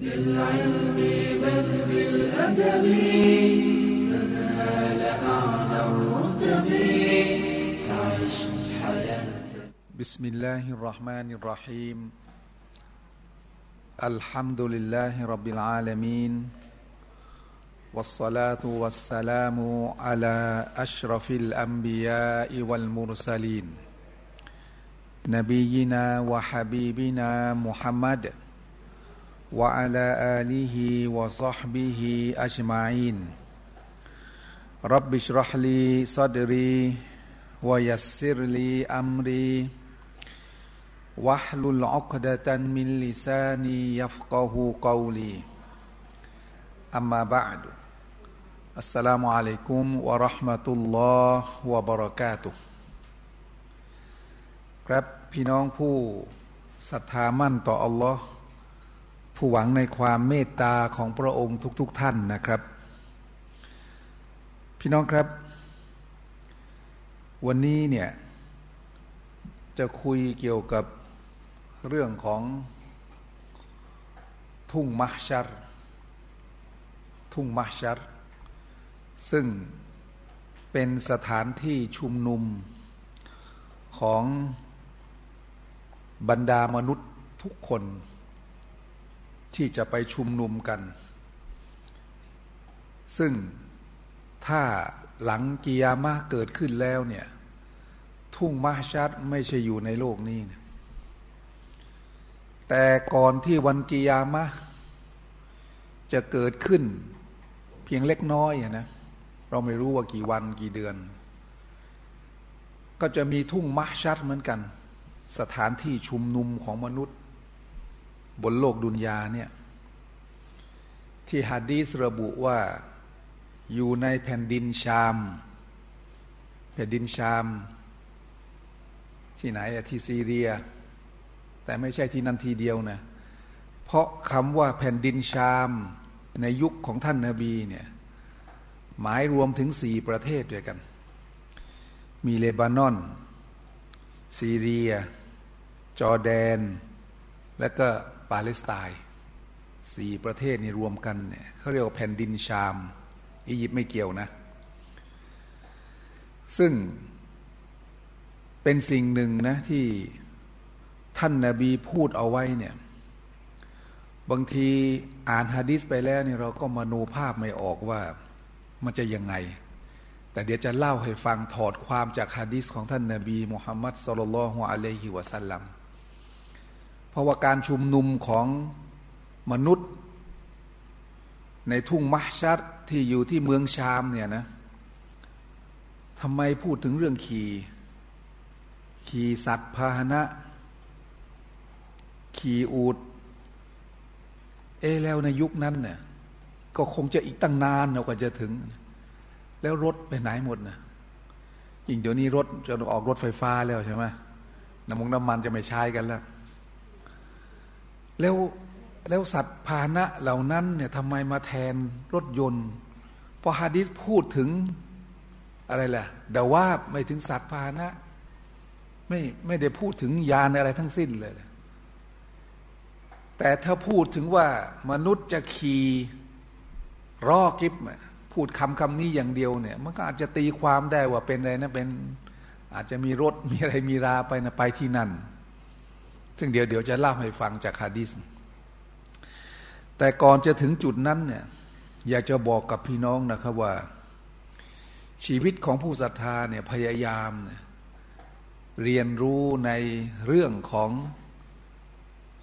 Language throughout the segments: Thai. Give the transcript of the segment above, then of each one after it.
بالعلم بل بالأدب تنال أعلى الرتب. فعش حياة بسم الله الرحمن الرحيم. الحمد لله رب العالمين. والصلاة والسلام على أشرف الأنبياء والمرسلين. نبينا وحبيبنا محمد وعلى آله وصحبه أجمعين رب اشرح لي صدري ويسر لي أمري واحلل عقدة من لساني يفقه قولي أما بعد السلام عليكم ورحمة الله وبركاته ครับพี่น้องผู้ศรัทธามั่นต่ออัลลอฮ์ ผู้หวังในความเมตตาของพระองค์ทุกๆทท่านนะครับ พี่น้องครับ วันนี้เนี่ยจะคุยเกี่ยวกับเรื่องของทุ่งมัชชัรทุ่งมัชชัรซึ่งเป็นสถานที่ชุมนุมของบรรดามนุษย์ทุกคน ที่จะไปชุมนุมกัน ซึ่งถ้าหลังกิยามะเกิดขึ้นแล้วเนี่ย ทุ่งมาชัดไม่ใช่อยู่ในโลกนี้นะแต่ก่อนที่วันกิยามะ จะเกิดขึ้นเพียงเล็กน้อยนะเราไม่รู้ว่ากี่วันกี่เดือน ก็จะมีทุ่งมะชัดเหมือนกัน สถานที่ชุมนุมของมนุษย์ บนโลกดุนยาเนี่ยที่ฮะดีสระบุว่าอยู่ในแผ่นดินชาม แผ่นดินชาม ที่ไหนอะที่ซีเรีย แต่ไม่ใช่ที่นั่นทีเดียวนะเพราะคำว่าแผ่นดินชามในยุคของท่านนาบีเนี่ยหมายรวมถึงสี่ประเทศด้วยกัน มีเลบานอน ซีเรีย จอร์แดน และก็ ปาเลสไตน์สี่ประเทศนี่รวมกันเนี่ยเขาเรียกว่าแผ่นดินชาม อียิปต์ไม่เกี่ยวนะ ซึ่งเป็นสิ่งหนึ่งนะที่ท่านนาบีพูดเอาไว้เนี่ยบางทีอ่านฮะดิษไปแล้วนี่เราก็มโนภาพไม่ออกว่ามันจะยังไง แต่เดี๋ยวจะเล่าให้ฟังถอดความจากฮะดิษของท่านนาบีมุฮัมมัดสุลลัลฮุอะลัยฮิวะสัลลัม ราะว่าการชุมนุมของมนุษย์ ในทุ่งมัชชัดที่อยู่ที่เมืองชามเนี่ยนะทำไมพูดถึงเรื่องขี่ขี่สัตว์พาหนะ ขี่อูดเอแล้วในยุคนั้นเนี่ยก็คงจะอีกตั้งนานกว่าจะถึง แล้วรถไปไหนหมดนะยิ่งเดี๋ยวนี้รถจะออกรถไฟฟ้าแล้วใช่ไหมน้ำมันน้ำมันจะไม่ใช้กันแล้ว แล้วแล้วสัตว์พาหนะเหล่านั้นเนี่ยทำไมมาแทนรถยนต์พอฮะดิษพูดถึงอะไรล่ะดาว่าไม่ถึงสัตว์พาหนะ ไม่ไม่ได้พูดถึงยานอะไรทั้งสิ้นเลย แต่ถ้าพูดถึงว่ามนุษย์จะขี่รอกิบพูดคำคำนี้อย่างเดียวเนี่ย มันก็อาจจะตีความได้ว่าเป็นอะไรนะเป็นอาจจะมีรถมีอะไรมีราไปนะไปที่นั่น ซึ่งเดี๋ยวเดี๋ยวจะเล่าให้ฟังจากฮะดิษแต่ก่อนจะถึงจุดนั้นเนี่ยอยากจะบอกกับพี่น้องนะครับว่า ชีวิตของผู้ศรัทธาเนี่ยพยายามเนี่ยเรียนรู้ในเรื่องของ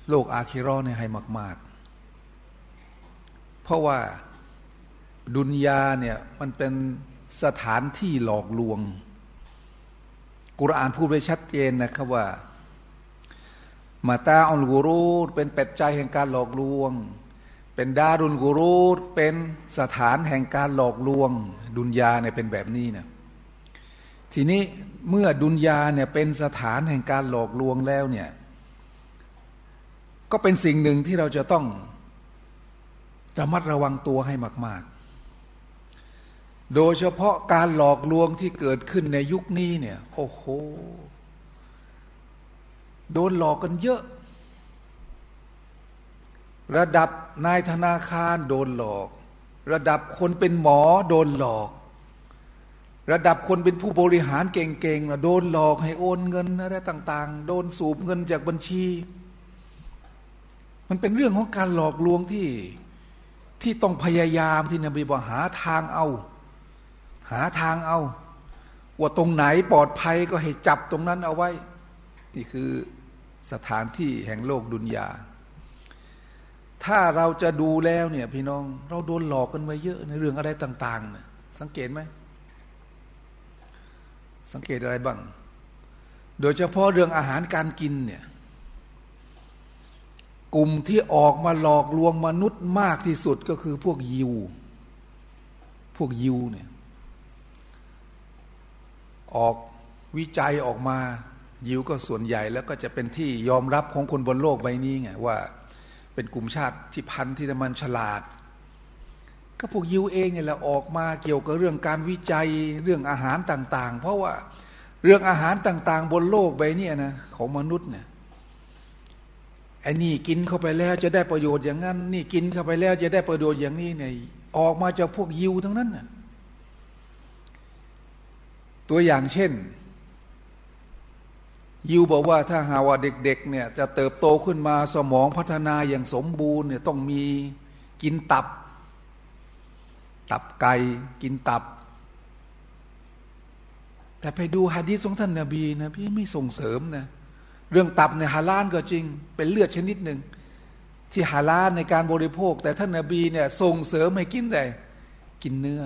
โลกอาคิรอเนี่ยให้มาก ๆ เพราะว่าดุนยาเนี่ยมันเป็นสถานที่หลอกลวง กุรอานพูดไว้ชัดเจนนะครับว่า มาตาอัลกูรูดเป็นเป็ดใจแห่งการหลอกลวง เป็นดารุนกูรูดเป็นสถานแห่งการหลอกลวง ดุนยาเนี่ยเป็นแบบนี้นะทีนี้เมื่อดุนยาเนี่ยเป็นสถานแห่งการหลอกลวงแล้วเนี่ยก็เป็นสิ่งหนึ่งที่เราจะต้องระมัดระวังตัวให้มาก ๆ โดยเฉพาะการหลอกลวงที่เกิดขึ้นในยุคนี้เนี่ยโอ้โห โดนหลอกกันเยอะ ระดับนายธนาคารโดนหลอก ระดับคนเป็นหมอโดนหลอก ระดับคนเป็นผู้บริหารเก่งๆโดนหลอกให้โอนเงินอะไรต่าง ๆ โดนสูบเงินจากบัญชี มันเป็นเรื่องของการหลอกลวงที่ที่ต้องพยายามที่นบีบอกหาทางเอา หาทางเอา ว่าตรงไหนปลอดภัยก็ให้จับตรงนั้นเอาไว้ นี่คือ สถานที่แห่งโลกดุนยา ถ้าเราจะดูแล้วเนี่ยพี่น้องเราโดนหลอกกันมาเยอะในเรื่องอะไรต่างๆนะสังเกตไหม สังเกตอะไรบ้าง โดยเฉพาะเรื่องอาหารการกินเนี่ยกลุ่มที่ออกมาหลอกลวงมนุษย์มากที่สุดก็คือพวกยิว พวกยิวเนี่ยออกวิจัยออกมา ยิวก็ส่วนใหญ่แล้วก็จะเป็นที่ยอมรับของคนบนโลกใบนี้ไงว่าเป็นกลุ่มชาติที่พันธุ์ที่มันฉลาด ก็พวกยิวเองเนี่ยแหละออกมาเกี่ยวกับเรื่องการวิจัยเรื่องอาหารต่าง ๆ เพราะว่าเรื่องอาหารต่าง ๆ บนโลกใบนี้นะของมนุษย์เนี่ยไอ้นี่กินเข้าไปแล้วจะได้ประโยชน์อย่างนั้น นี่กินเข้าไปแล้วจะได้ประโยชน์อย่างนี้เนี่ยออกมาจากพวกยิวทั้งนั้นนะตัวอย่างเช่น ยิวบอกว่าถ้าหาว่าเด็กๆเนี่ยจะเติบโตขึ้นมาสมองพัฒนาอย่างสมบูรณ์เนี่ยต้องมีกินตับ ตับไก่กินตับ แต่ไปดูฮะดีษของท่านนาบีนะพี่ไม่ส่งเสริมนะเรื่องตับในฮาลาลก็จริง เป็นเลือดชนิดหนึ่ง ที่ฮาลาลในการบริโภค แต่ท่านนาบีเนี่ยส่งเสริมให้กินอะไรกินเนื้อ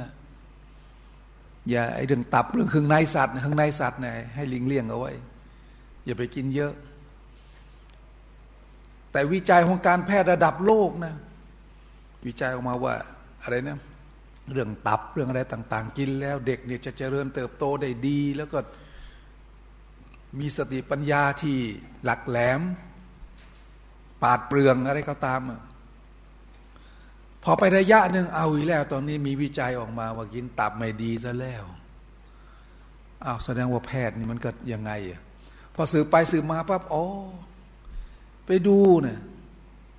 อย่าไอเรื่องตับเรื่องเครื่องในสัตว์เครื่องในสัตว์เนี่ยให้ลิงเลี่ยงเอาไว้ อย่าไปกินเยอะ แต่วิจัยของการแพทย์ระดับโลกนะ วิจัยออกมาว่าอะไรนะเรื่องตับเรื่องอะไรต่าง ๆ กินแล้วเด็กเนี่ยจะเจริญเติบโตได้ดี แล้วก็มีสติปัญญาที่หลักแหลม ปาดเปลืองอะไรก็ตามพอไประยะหนึ่งเอาอีกแล้ว ตอนนี้มีวิจัยออกมาว่ากินตับไม่ดีซะแล้วอ้าวแสดงว่าแพทย์นี่มันก็ยังไงอะ พอสืบไปสืบมาปั๊บอ๋อ ไปดูเนะี่ย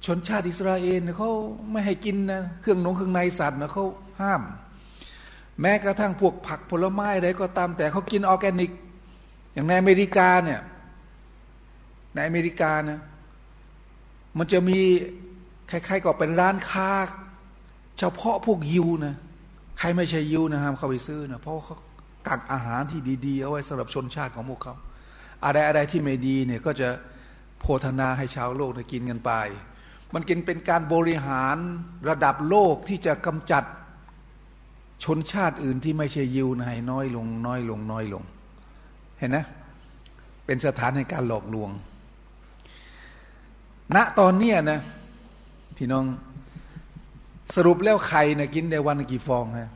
ชนชาติอิสราเอลเขาไม่ให้กินนะเครื่องนงเครื่องในสัตว์นะเขาห้าม แม้กระทั่งพวกผักผลไม้อะไรก็ตามแต่เขากินออร์แกนิก อย่างในอเมริกาเนี่ยในอเมริกานะมันจะมีใครๆก็เป็นร้านค้า เฉพาะพวกยิวนะใครไม่ใช่ยิวนะห้ามเข้าไปซื้อนะเพราะเขากักอาหารที่ดีๆเอาไว้สำหรับชนชาติของพวกเขา อะไรอะไรที่ไม่ดีเนี่ยก็จะโพธนาให้ชาวโลกได้กินกันไป มันกินเป็นการบริหารระดับโลกที่จะกำจัดชนชาติอื่นที่ไม่ใช่ยิวให้น้อยลง น้อยลง น้อยลง เห็นนะ เป็นสถานในการหลอกลวง ณตอนนี้นะ พี่น้องสรุปแล้วไข่นะกินได้วันกี่ฟองฮะ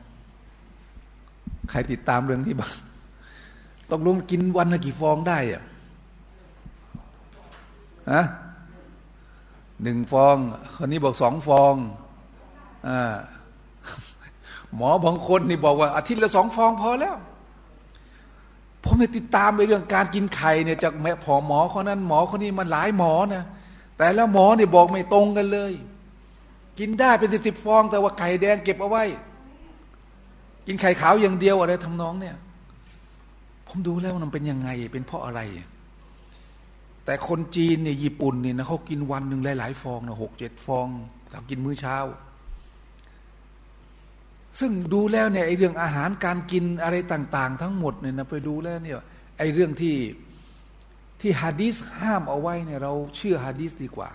ใครติดตามเรื่องที่บ้าง ต้องลงกินวันละกี่ฟองได้อะฮะหนึ่งฟองคนนี้บอกสองฟองอ่าหมอบางคนนี่บอกว่า อาทิตย์ละสองฟองพอแล้ว ผมเนี่ยติดตามไปเรื่องการกินไข่เนี่ยจากแม่ผอหมอคนนั้นหมอคนนี้มันหลายหมอนะแต่แล้วหมอเนี่ยบอกไม่ตรงกันเลย กินได้เป็นสิบสิบฟอง แต่ว่าไข่แดงเก็บเอาไว้ กินไข่ขาวอย่างเดียวอะไรทำนองเนี่ย ผมดูแล้วมันเป็นยังไง เป็นเพราะอะไร แต่คนจีนเนี่ยญี่ปุ่นเนี่ยนะเขากินวันหนึ่งหลายๆฟองนะหกเจ็ดฟองเขากินมื้อเช้า ซึ่งดูแล้วเนี่ยไอเรื่องอาหารการกินอะไรต่าง ๆ ทั้งหมดเนี่ยนะไปดูแล้วเนี่ยไอเรื่องที่ที่ฮะดีสห้ามเอาไว้เนี่ยเราเชื่อฮะดีสดีกว่า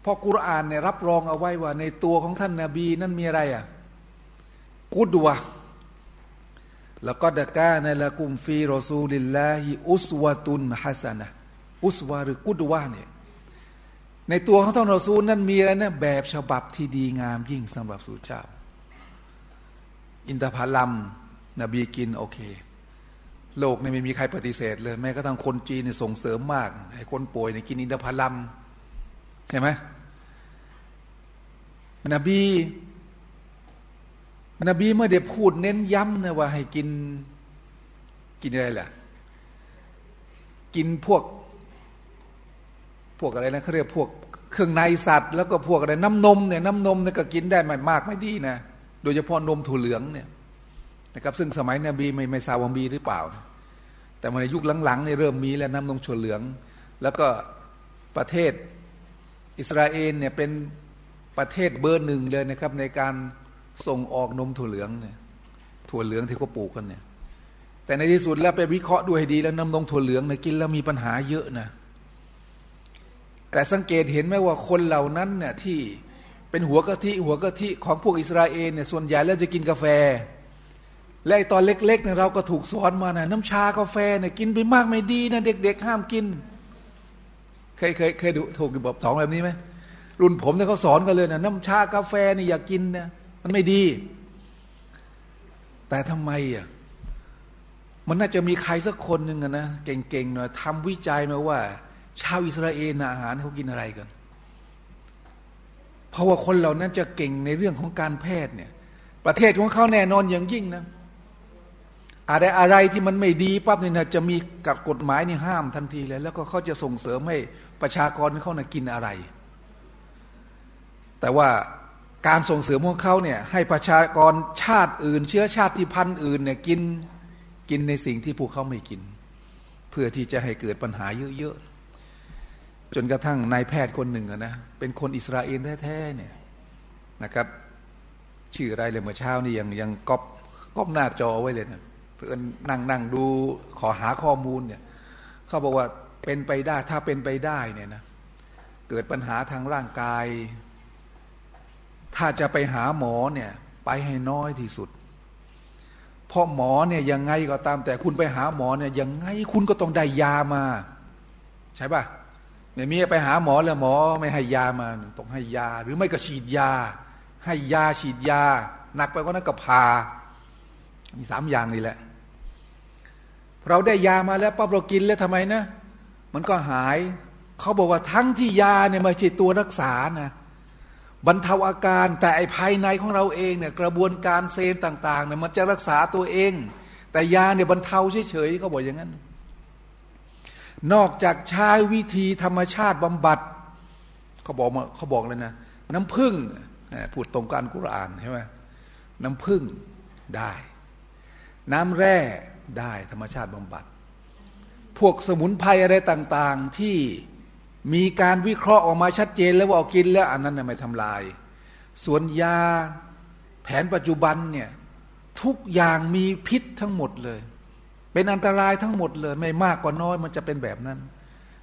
เพราะกุรอานเนี่ยรับรองเอาไว้ว่า ในตัวของท่านนาบี นั่นมีอะไรอะกุดวะ แล้วก็ดะกาในละกุมฟีรอซูลิลลาฮิอุสวะตุนฮัสนะอุสวะหรือกุดวะเนี่ยในตัวของท่านรอซูลนั้นมีอะไรนะแบบฉบับที่ดีงามยิ่งสำหรับสู่เจ้า อินทผลัมนบีกินโอเค โลกนี่ไม่มีใครปฏิเสธเลย แม้กระทั่งคนจีนเนี่ยส่งเสริมมาก ให้คนป่วยเนี่ยกินอินทผลัมใช่ไหมนบี นบีเมื่อเดี๋ยวพูดเน้นย้ำนะว่าให้กินกินอะไรล่ะ กินพวก พวกอะไรนะเขาเรียกพวกเครื่องในสัตว์ แล้วก็พวกอะไรน้ำนมเนี่ยน้ำนมเนี่ยก็กินได้ไม่มากไม่ดีนะ โดยเฉพาะนมถั่วเหลืองเนี่ยนะครับซึ่งสมัยนบีไม่ไม่ทราบว่ามีหรือเปล่า แต่ในยุคหลังๆเนี่ยเริ่มมีแล้วน้ำนมถั่วเหลือง แล้วก็ประเทศอิสราเอลเนี่ยเป็นประเทศเบอร์หนึ่งเลยนะครับในการ ส่งออกนมถั่วเหลืองเนี่ยถั่วเหลืองที่เขาปลูกกันเนี่ย แต่ในที่สุดแล้วไปวิเคราะห์ดูให้ดีแล้วนำนมถั่วเหลืองเนี่ยกินแล้วมีปัญหาเยอะนะแต่สังเกตเห็นไหมว่าคนเหล่านั้นเนี่ยที่เป็นหัวกะทิหัวกะทิของพวกอิสราเอลเนี่ยส่วนใหญ่แล้วจะกินกาแฟ และตอนเล็กๆเนี่ยเราก็ถูกสอนมานะน้ำชากาแฟเนี่ยกินไปมากไม่ดีนะเด็ก ๆ ห้ามกิน เคยเคยเคยดูถูกแบบสองแบบนี้ไหมรุ่นผมเนี่ยเขาสอนกันเลยนะน้ำชากาแฟนี่อย่ากกินนะ มันไม่ดี แต่ทำไมอะมันน่าจะมีใครสักคนหนึ่งนะเก่งๆหน่อยทำวิจัยมาว่า ชาวอิสราเอลนอาหารเขากินอะไรกัน เพราะว่าคนเหล่านั้นจะเก่งในเรื่องของการแพทย์เนี่ย ประเทศของเขาแน่นอนอย่างยิ่งนะอะไรอะไรที่มันไม่ดีปั๊บเนี่ยนะจะมีกับกฎหมายนี่ห้ามทันทีเลย แล้วก็เขาจะส่งเสริมให้ประชากรเขานะกินอะไร แต่ว่า การส่งเสริมของเขาเนี่ยให้ประชากรชาติอื่น เชื้อชาติพันธุ์อื่นเนี่ยกินกินในสิ่งที่พวกเขาไม่กิน เพื่อที่จะให้เกิดปัญหาเยอะๆจนกระทั่งนายแพทย์คนหนึ่งนะเป็นคนอิสราเอลแท้ๆเนี่ยนะครับชื่ออะไรเลยเมื่อเช้านี่ยังยังก๊อปก๊อปหน้าจอไว้เลยนะเพื่อนนั่งนั่งดูขอหาข้อมูลเนี่ยเขาบอกว่าเป็นไปได้ถ้าเป็นไปได้เนี่ยนะเกิดปัญหาทางร่างกาย ถ้าจะไปหาหมอเนี่ยไปให้น้อยที่สุด เพราะหมอเนี่ยยังไงก็ตาม แต่คุณไปหาหมอเนี่ยยังไงคุณก็ต้องได้ยามา ใช่ปะเนี่ยมีไปหาหมอแล้วหมอไม่ให้ยามาต้องให้ยา หรือไม่ก็ฉีดยา ให้ยาฉีดยา หนักไปกว่านั้นก็พา มีสามอย่างนี่แหละ เราได้ยามาแล้วปั๊บเรากินแล้วทำไมนะ มันก็หาย เขาบอกว่าทั้งที่ยาเนี่ยไม่ใช่ตัวรักษานะ บรรเทาอาการแต่ไอภายในของเราเองเนี่ยกระบวนการเซลล์ต่างๆเนี่ยมันจะรักษาตัวเอง แต่ยาเนี่ยบรรเทาเฉยๆเขาบอกอย่างนั้น นอกจากใช้วิธีธรรมชาติบำบัดเขาบอกมาเขาบอกเลยนะ น้ำผึ้งพูดตรงกันกุรานใช่ไหมน้ำผึ้งได้ น้ำแร่ได้ธรรมชาติบำบัด พวกสมุนไพรอะไรต่าง ๆที่ มีการวิเคราะห์ออกมาชัดเจนแล้วว่ากินแล้วอันนั้นไม่ทำลาย ส่วนยาแผนปัจจุบันเนี่ยทุกอย่างมีพิษทั้งหมดเลย เป็นอันตรายทั้งหมดเลย ไม่มากกว่าน้อยมันจะเป็นแบบนั้น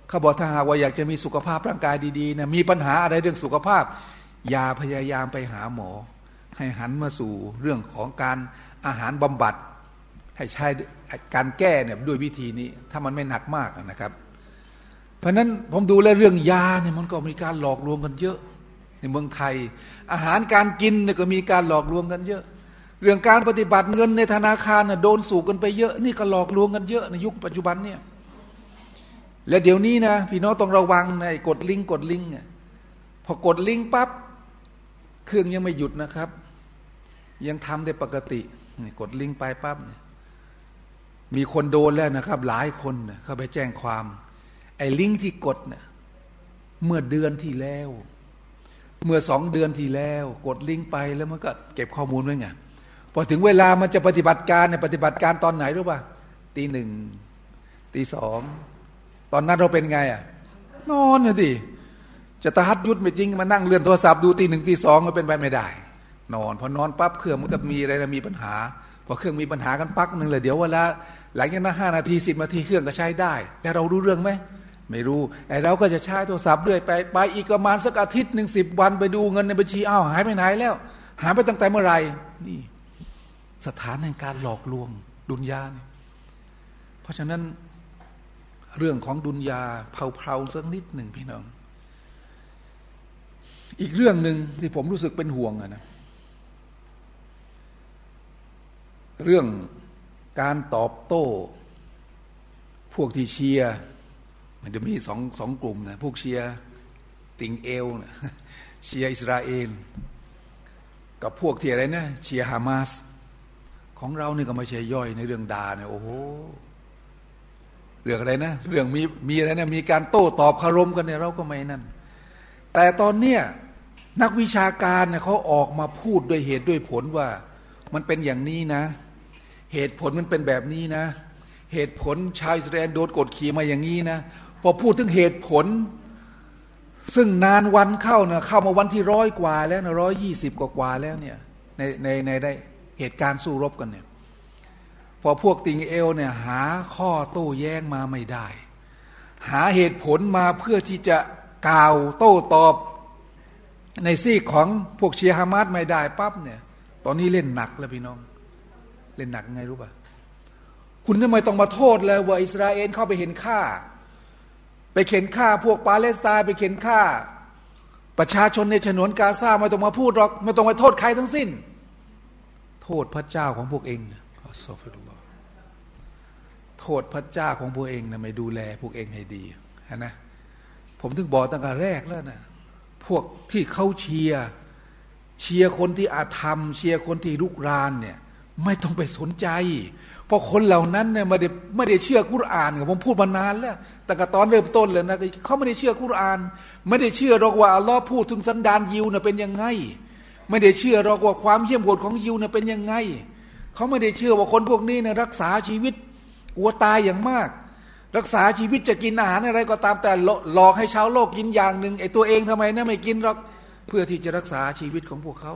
เขาบอกถ้าหากว่าอยากจะมีสุขภาพร่างกายดีๆนะมีปัญหาอะไรเรื่องสุขภาพ อย่าพยายามไปหาหมอ ให้หันมาสู่เรื่องของการอาหารบำบัด ให้ใช้การแก้เนี่ยด้วยวิธีนี้ ถ้ามันไม่หนักมากนะครับ เพราะนั้นผมดูแลเรื่องยาเนี่ยมันก็มีการหลอกลวงกันเยอะ ในเมืองไทย อาหารการกินเนี่ยก็มีการหลอกลวงกันเยอะ เรื่องการปฏิบัติเงินในธนาคารน่ะโดนสูกกันไปเยอะนี่ก็หลอกลวงกันเยอะในยุคปัจจุบันเนี่ยและเดี๋ยวนี้นะพี่น้องต้องระวังในกดลิงก์กดลิงก์พอกดลิงก์ปั๊บเครื่องยังไม่หยุดนะครับ ยังทำได้ปกติกดลิงก์ไปปั๊บเนี่ยมีคนโดนแล้วนะครับ หลายคนเข้าไปแจ้งความ อ้ลิงก์ที่กดเนี่ยเมื่อเดือนที่แล้ว เมื่อสองเดือนที่แล้ว กดลิงก์ไปแล้วมันก็เก็บข้อมูลไว้ไงพอถึงเวลามันจะปฏิบัติการเนี่ยปฏิบัติการตอนไหนรู้ป่ะตีหนึ่งตีสองตอนนั้นเราเป็นไงอะ นอนนะทีจะตะฮัดยุดไม่จริงมานั่งเลื่อนโทรศัพท์ดูตีหนึ่งตีสองก็เป็นไปไม่ได้ นอนพอนอนปั๊บเครื่องมันก็มีอะไรนะมีปัญหาพอเครื่องมีปัญหากันปักหนึ่งเลยเดี๋ยวเวลาหลังจากนั้นห้านาทีสิบนาทีเครื่องก็ใช้ได้ แต่เรารู้เรื่องไหม ไม่รู้ไอ้เราก็จะใช้โทรศัพท์เรื่อยไปไปอีกประมาณสักอาทิตย์หนึ่งสิบวันไปดูเงินในบัญชีอ้าวหายไปไหนแล้ว หายไปตั้งแต่เมื่อไหร่นี่ สถานแห่งการหลอกลวง ดุนยาเนี่ยเพราะฉะนั้นเรื่องของดุนยาเพลาๆสักนิดหนึ่งพี่น้อง อีกเรื่องหนึ่งที่ผมรู้สึกเป็นห่วงอะนะเรื่องการตอบโต้ พวกที่เชียร์ มันจะมีสองสองกลุ่มนะพวกเชียร์ติงเอลนะเชียร์อิสราเอล กับพวกที่อะไรนะเชียร์ฮามาสของเราเนี่ยก็ไม่ใช่ย่อยในเรื่องดาเนี่ยโอ้โหเรื่องอะไรนะเรื่องมีมีอะไรนะมีการโต้ตอบคารมกันเนี่ยเราก็ไม่นั่น แต่ตอนเนี้ยนักวิชาการเนี่ยเขาออกมาพูดด้วยเหตุด้วยผลว่า มันเป็นอย่างนี้นะ เหตุผลมันเป็นแบบนี้นะ เหตุผลชาวอิสราเอลโดนกดขี่มาอย่างนี้นะ พอพูดถึงเหตุผล ซึ่งนานวันเข้าเนะเข้ามาวันที่ร้อยกว่าแล้วนะร้อยยี่สิบกว่าแล้วเนี่ยในในในได้เหตุการณ์สู้รบกันเนี่ยพอพวกติงเอลเนี่ยหาข้อโต้แย้งมาไม่ได้ หาเหตุผลมาเพื่อที่จะกล่าวโต้ตอบในซีกของพวกเชียร์ฮามาสไม่ได้ปั๊บเนี่ย ตอนนี้เล่นหนักแล้วพี่น้อง เล่นหนักไงรู้ป่ะ คุณทำไมต้องมาโทษเลยว่าอิสราเอลเข้าไปเข่นฆ่า ไปเข่นฆ่าพวกปาเลสไตน์ไปเข่นฆ่า ประชาชนในฉนวนกาซาไม่ต้องมาพูดหรอกไม่ต้องมาโทษใครทั้งสิ้น โทษพระเจ้าของพวกเองأستغفر الله โทษพระเจ้าของพวกเองนะไม่ดูแลพวกเองให้ดีนะผมถึงบอกตั้งแต่แรกแล้วนะพวกที่เขาเชียร์เชียร์คนที่อาธรรม เชียร์คนที่รุกรานเนี่ยไม่ต้องไปสนใจ พราะคนเหล่านั้นเนี่ยไม่ได้ไม่ได้เชื่อกุรอานผมพูดมานานแล้วแต่ก็ตอนเริ่มต้นเลยนะเขาไม่ได้เชื่อกุรอาน ไม่ได้เชื่อหรอกว่าอัลลอฮ์พูดถึงสันดานยิวเนี่ยเป็นยังไง ไม่ได้เชื่อหรอกว่าความเยี่ยมโหดของยิวเนี่ยเป็นยังไงเขาไม่ได้เชื่อว่าคนพวกนี้เนี่ยรักษาชีวิตกลัวตายอย่างมาก รักษาชีวิตจะกินอาหารอะไรก็ตามแต่หลอกให้ชาวโลกกินอย่างหนึ่งไอ้ตัวเองทำไมนะไม่กินหรอกเพื่อที่จะรักษาชีวิตของพวกเขา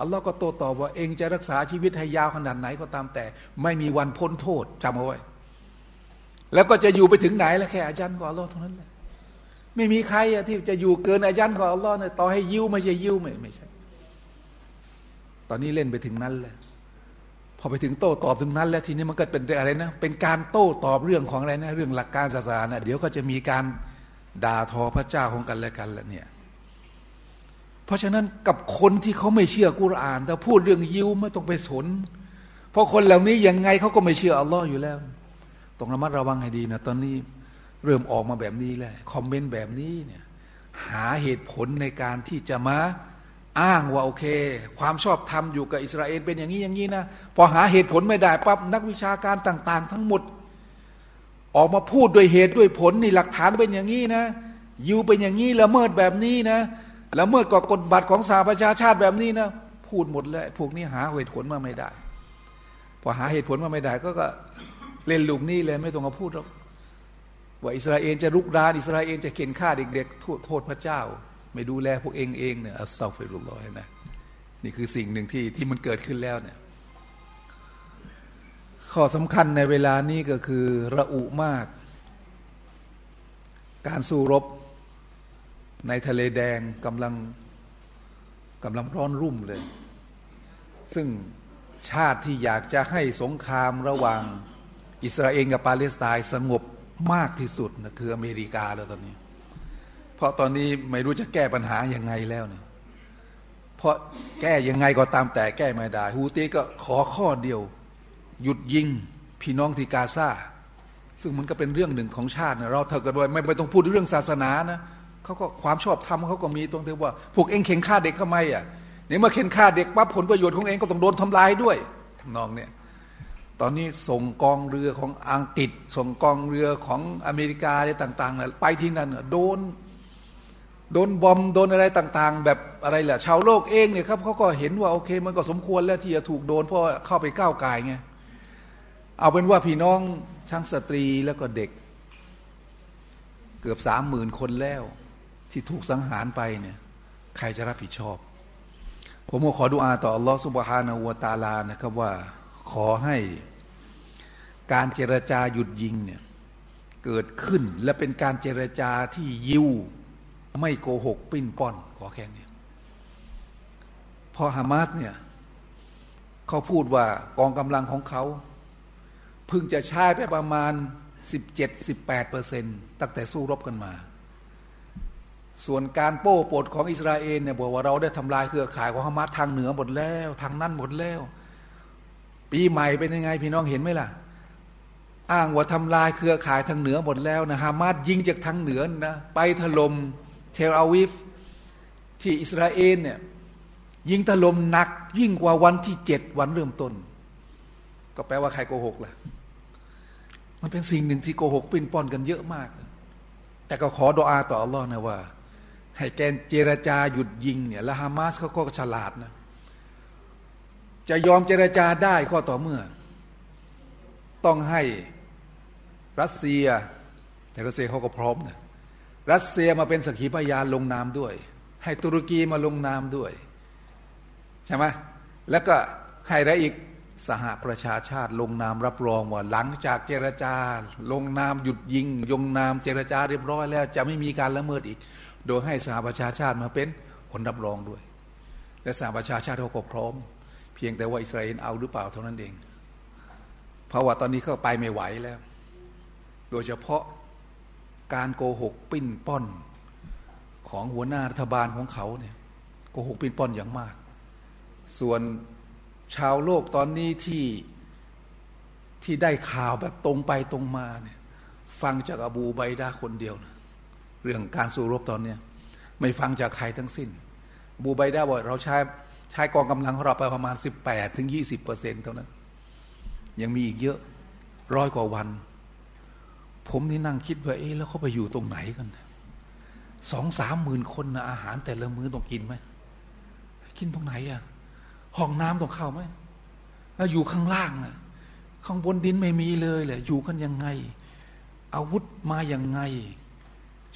อัลลอฮ์ก็โตตอบว่าเองจะรักษาชีวิตให้ยาวขนาดไหนก็ตามแต่ ไม่มีวันพ้นโทษจำเอาไว้ แล้วก็จะอยู่ไปถึงไหนแล้วแค่อาจารย์ของอัลลอฮ์เท่านั้นแหละไม่มีใครที่จะอยู่เกินอาจารย์ของอัลลอฮ์เนี่ยต่อให้ยิ้วไม่ใช่ยิ้วไม่ไม่ใช่ ตอนนี้เล่นไปถึงนั้นแล้วพอไปถึงโต้ตอบถึงนั้นแล้วทีนี้มันก็เป็นอะไรนะ เป็นการโต้ตอบเรื่องของอะไรนะ เรื่องหลักการศาสนานะเดี๋ยวก็จะมีการด่าทอพระเจ้าของกันและกันแล้วเนี่ย เพราะฉะนั้นกับคนที่เขาไม่เชื่อกุรอาน แต่พูดเรื่องยิวไม่ต้องไปสน เพราะคนเหล่านี้ยังไงเขาก็ไม่เชื่ออัลลอฮ์อยู่แล้ว ต้องระมัดระวังให้ดีนะตอนนี้เริ่มออกมาแบบนี้แหล้วคอมเมนต์แบบนี้เนี่ยหาเหตุผลในการที่จะมาอ้างว่าโอเค ความชอบธรรมอยู่กับอิสราเอลเป็นอย่างนี้อย่างนี้นะพอหาเหตุผลไม่ได้ปั๊บนักวิชาการต่าง ๆ ทั้งหมด ออกมาพูดด้วยเหตุด้วยผลนี่หลักฐานเป็นอย่างนี้นะยูเป็นอย่างนี้ละเมิดแบบนี้นะ แล้วเมื่อก่อกฎบัตรของสหประชาชาติแบบนี้นะพูดหมดเลยพวกนี้หาเหตุผลมาไม่ได้ พอหาเหตุผลมาไม่ได้ ก็ก็เล่นลูกนี้เลยไม่ต้องมาพูดหรอกว่าอิสราเอลจะลุกรานอิสราเอลจะเข็นฆ่าเด็กๆโทษพระเจ้า ไม่ดูแลพวกเองเองเนี่ยอัสซาฟิรุลลอฮ์นะนี่คือสิ่งหนึ่งที่ที่มันเกิดขึ้นแล้วเนี่ยข้อสำคัญในเวลานี้ก็คือระอุมาก การสู้รบ ในทะเลแดงกำลังกำลังร้อนรุ่มเลย ซึ่งชาติที่อยากจะให้สงครามระหว่างอิสราเอลกับปาเลสไตน์สงบมากที่สุดนะคืออเมริกาแล้วตอนนี้ เพราะตอนนี้ไม่รู้จะแก้ปัญหายังไงแล้วเนี่ยเพราะแก้ยังไงก็ตามแต่แก้ไม่ได้ฮูตีก็ขอข้อเดียว หยุดยิงพี่น้องที่กาซาซึ่งมันก็เป็นเรื่องหนึ่งของชาตินะเราเท่ากันด้วยไม่ไม่ต้องพูดเรื่องศาสนานะ เขาก็ความชอบธรรมเขาก็มีตรงที่ว่าพวกเองเข็นฆ่าเด็กทำไมอะเนี่ยเมื่อเข็นฆ่าเด็กปั๊บผลประโยชน์ของเองก็ต้องโดนทำลายด้วยทำนองเนี่ยตอนนี้ส่งกองเรือของอังกฤษ ส่งกองเรือของอเมริกาอะไรต่างๆ ไปที่นั่นโดนโดนบอมโดนอะไรต่างๆ แบบอะไรแหละชาวโลกเองเนี่ยครับเขาก็เห็นว่าโอเค มันก็สมควรแล้วที่จะถูกโดนเพราะเข้าไปก้าวไกลไงเอาเป็นว่าพี่น้องทั้งสตรีแล้วก็เด็ก เกือบสามหมื่นคนแล้ว ที่ถูกสังหารไปเนี่ยใครจะรับผิดชอบ ผมก็ขอดุอาต่ออัลลอฮฺสุบฮานาวตาลานะครับว่าขอให้การเจรจาหยุดยิงเนี่ยเกิดขึ้นและเป็นการเจรจาที่ยิวไม่โกหกปิ้นป้อนขอแค่นี้พอฮามาสเนี่ยเขาพูดว่ากองกำลังของเขาเพิ่งจะใช้ไปประมาณ 17-18เปอร์เซ็นต์ตั้งแต่สู้รบกันมา ส่วนการโป้ปดของอิสราเอลเนี่ยบอกว่าเราได้ทำลายเครือข่ายของฮามาสทางเหนือหมดแล้วทางนั้นหมดแล้ว ปีใหม่เป็นยังไงพี่น้องเห็นไหมล่ะ อ้างว่าทำลายเครือข่ายทางเหนือหมดแล้วนะฮามาสยิงจากทางเหนือนะไปถล่มเทลอาวิฟที่อิสราเอลเนี่ยยิงถล่มหนัก ยิ่งกว่าวันที่เจ็ดวันเริ่มต้น ก็แปลว่าใครโกหกล่ะ มันเป็นสิ่งหนึ่งที่โกหกปิ้นป้อนกันเยอะมาก แต่ก็ขอดอาต่ออัลลอฮ์นะว่า ให้แกนเจรจาหยุดยิงเนี่ยแล้วฮามาสเขาก็ฉลาดนะ จะยอมเจรจาได้ก็ต่อเมื่อ ต้องให้รัสเซีย แต่รัสเซียเขาก็พร้อมนะรัสเซียมาเป็นสักขีพยานลงนามด้วย ให้ตุรกีมาลงนามด้วย ใช่ไหมแล้วก็ให้ได้อีกสหประชาชาติลงนามรับรองว่าหลังจากเจรจา ลงนามหยุดยิงลงนามเจรจาเรียบร้อยแล้ว จะไม่มีการละเมิดอีก โดยให้สหประชาชาติมาเป็นคนรับรองด้วย และสหประชาชาติเขาก็พร้อม เพียงแต่ว่าอิสราเอลเอาหรือเปล่าเท่านั้นเอง เพราะว่าตอนนี้เขาไปไม่ไหวแล้ว โดยเฉพาะการโกหกปิ้นป้อนของหัวหน้ารัฐบาลของเขาเนี่ยโกหกปิ้นป้อนอย่างมาก ส่วนชาวโลกตอนนี้ที่ที่ได้ข่าวแบบตรงไปตรงมาเนี่ยฟังจากอบูไบดาคนเดียวนะ เรื่องการสู้รบตอนเนี้ยไม่ฟังจากใครทั้งสิ้น บูไบดาบอกเราใช้ใช้กองกำลังของเราไปประมาณ 18 ถึง 20เปอร์เซ็นต์เท่านั้น ยังมีอีกเยอะร้อยกว่าวัน ผมที่นั่งคิดว่าเอ๊ะแล้วเขาไปอยู่ตรงไหนกันสองสามหมื่นคนนะอาหารแต่ละมื้อต้องกินไหมกินตรงไหนอะห้องน้ำต้องเข้าไหมแล้วอยู่ข้างล่างอะข้างบนดินไม่มีเลยแหละอยู่กันยังไง อาวุธมาอย่างไง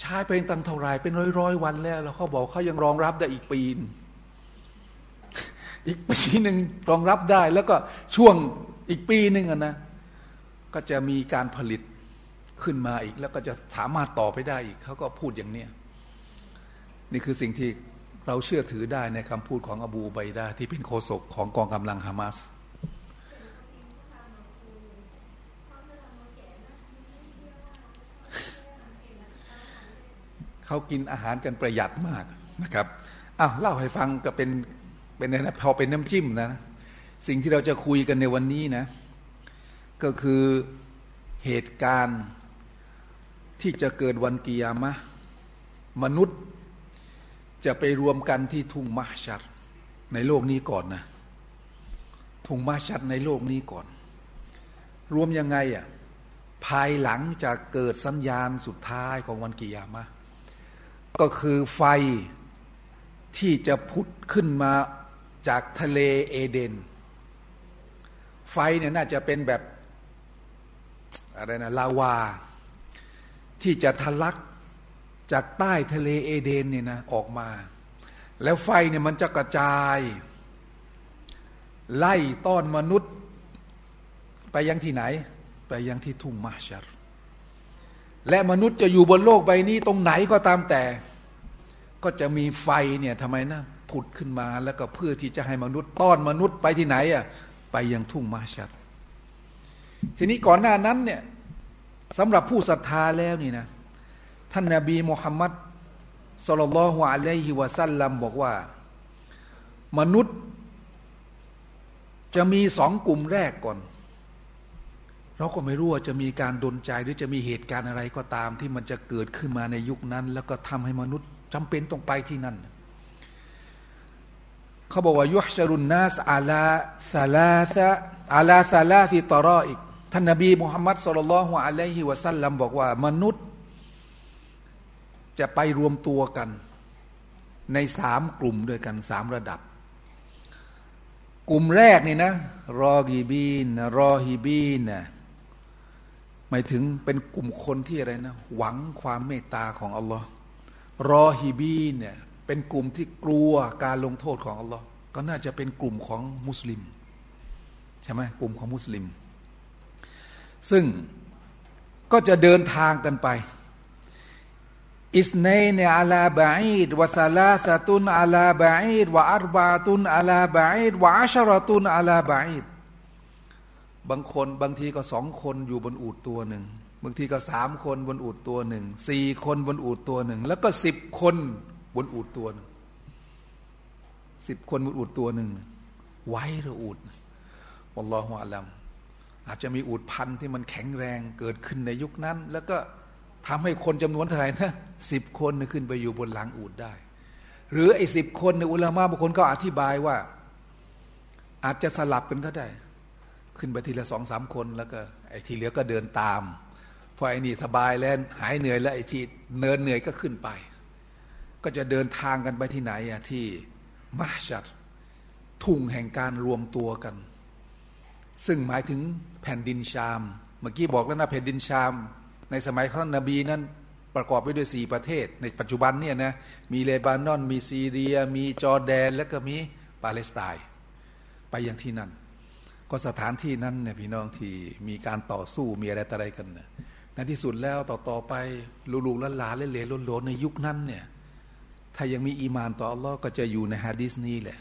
ใช้ไปตั้งเท่าไรเป็นร้อยร้อยวันแล้ว แล้วเขาบอกเขายังรองรับได้อีกปีนอีกปีหนึ่งรองรับได้ แล้วก็ช่วงอีกปีหนึ่งนะก็จะมีการผลิตขึ้นมาอีก แล้วก็จะสามารถต่อไปได้อีกเขาก็พูดอย่างเนี้ยนี่คือสิ่งที่เราเชื่อถือได้ในคำพูดของอบูไบดาที่เป็นโฆษกของกองกำลังฮามาส เขากินอาหารกันประหยัดมากนะครับอ้าวเล่าให้ฟังก็เป็นเป็นนะพอเป็นน้ำจิ้มนะ สิ่งที่เราจะคุยกันในวันนี้นะ ก็คือเหตุการณ์ที่จะเกิดวันกิยามะมนุษย์จะไปรวมกันที่ทุ่งมาชัดในโลกนี้ก่อนนะทุ่งมาชัดในโลกนี้ก่อน รวมยังไงอะภายหลังจากเกิดสัญญาณสุดท้ายของวันกิยามะ ก็คือไฟที่จะพุทธขึ้นมาจากทะเลเอเดน ไฟเนี่ยน่าจะเป็นแบบอะไรนะลาวา ที่จะทะลักจากใต้ทะเลเอเดนเนี่ยนะออกมา แล้วไฟเนี่ยมันจะกระจาย ไล่ต้อนมนุษย์ ไปยังที่ไหน ไปยังที่ทุ่งมาชาร และมนุษย์จะอยู่บนโลกใบนี้ตรงไหนก็ตามแต่ ก็จะมีไฟเนี่ยทำไมนะผุดขึ้นมาแล้วก็เพื่อที่จะให้มนุษย์ต้อนมนุษย์ไปที่ไหนอะไปยังทุ่งมาชัด ทีนี้ก่อนหน้านั้นเนี่ยสำหรับผู้ศรัทธาแล้วนี่นะ ท่านนาบีมุฮัมมัดสุลลัลฮุอะลัยฮิวะสัลลัมบอกว่า มนุษย์จะมีสองกลุ่มแรกก่อน เราก็ไม่รู้ว่าจะมีการดนใจหรือจะมีเหตุการณ์อะไรก็ตามที่มันจะเกิดขึ้นมาในยุคนั้น แล้วก็ทำให้มนุษย์จำเป็นต้องไปที่นั่น เขาบอกว่ายุฮชรุนนาสอาลาซาลาซะอาลาซาลาทิตรออีกท่านนบีมุฮัมมัดสุลลัลฮุอะลัยฮิวะสัลลัมบอกว่ามนุษย์ จะไปรวมตัวกัน ในสามกลุ่มด้วยกันสามระดับ กลุ่มแรกนี่นะรอกีบีนรอฮีบีนนะ หมายถึงเป็นกลุ่มคนที่อะไรนะ หวังความเมตตาของอัลลอฮ์รอฮีบีเนี่ยเป็นกลุ่มที่กลัวการลงโทษของอัลลอฮ์ก็น่าจะเป็นกลุ่มของมุสลิม ใช่ไหมกลุ่มของมุสลิม ซึ่งก็จะเดินทางกันไปอิสเนเนอาลาบาอิดวะซาลาสตุนอาลาบาอิดวะอัรบาตุนอาลาบาอิดวะอัชรตุนอาลาบาอิด บางคนบางทีก็สองคนอยู่บนอูดตัวหนึ่งบางทีก็สามคนบนอูดตัวหนึ่งสี่คนบนอูดตัวหนึ่งแล้วก็สิบคนบนอูดตัวหนึ่งสิบคนบนอูดตัวหนึ่งไว้หรืออูดอัลลอฮฺอัลลัมอาจจะมีอูดพันที่มันแข็งแรงเกิดขึ้นในยุคนั้น แล้วก็ทำให้คนจำนวนเท่าไหร่นะสิบคนขึ้นไปอยู่บนหลังอูดได้ หรือไอ้สิบคนในอุลามะบางคนก็อธิบายว่า อาจจะสลับกันก็ได้ ขึ้นไปทีละสองสามคนแล้วก็ไอ้ที่เหลือก็เดินตามพอไอ้นี่สบายแล้วหายเหนื่อยแล้วไอ้ที่เนินเหนื่อยก็ขึ้นไป ก็จะเดินทางกันไปที่ไหนอะที่มาชัดทุ่งแห่งการรวมตัวกัน ซึ่งหมายถึงแผ่นดินชาม เมื่อกี้บอกแล้วนะแผ่นดินชาม ในสมัยของนบีนั้นประกอบไปด้วยสี่ประเทศ ในปัจจุบันเนี่ยนะมีเลบานอน มีซีเรีย มีจอร์แดน และก็มีปาเลสไตน์ไปอย่างที่นั่น ก็สถานที่นั้นเนี่ยพี่น้องที่มีการต่อสู้มีอะไรต่ออะไรกันนะในที่สุดแล้วต่อต่อไปลูกๆหลานๆเล่ๆล้นๆในยุคนั้นเนี่ยถ้ายังมีอีมานต่ออัลลอฮ์ก็จะอยู่ในฮะดิษนี้แหละ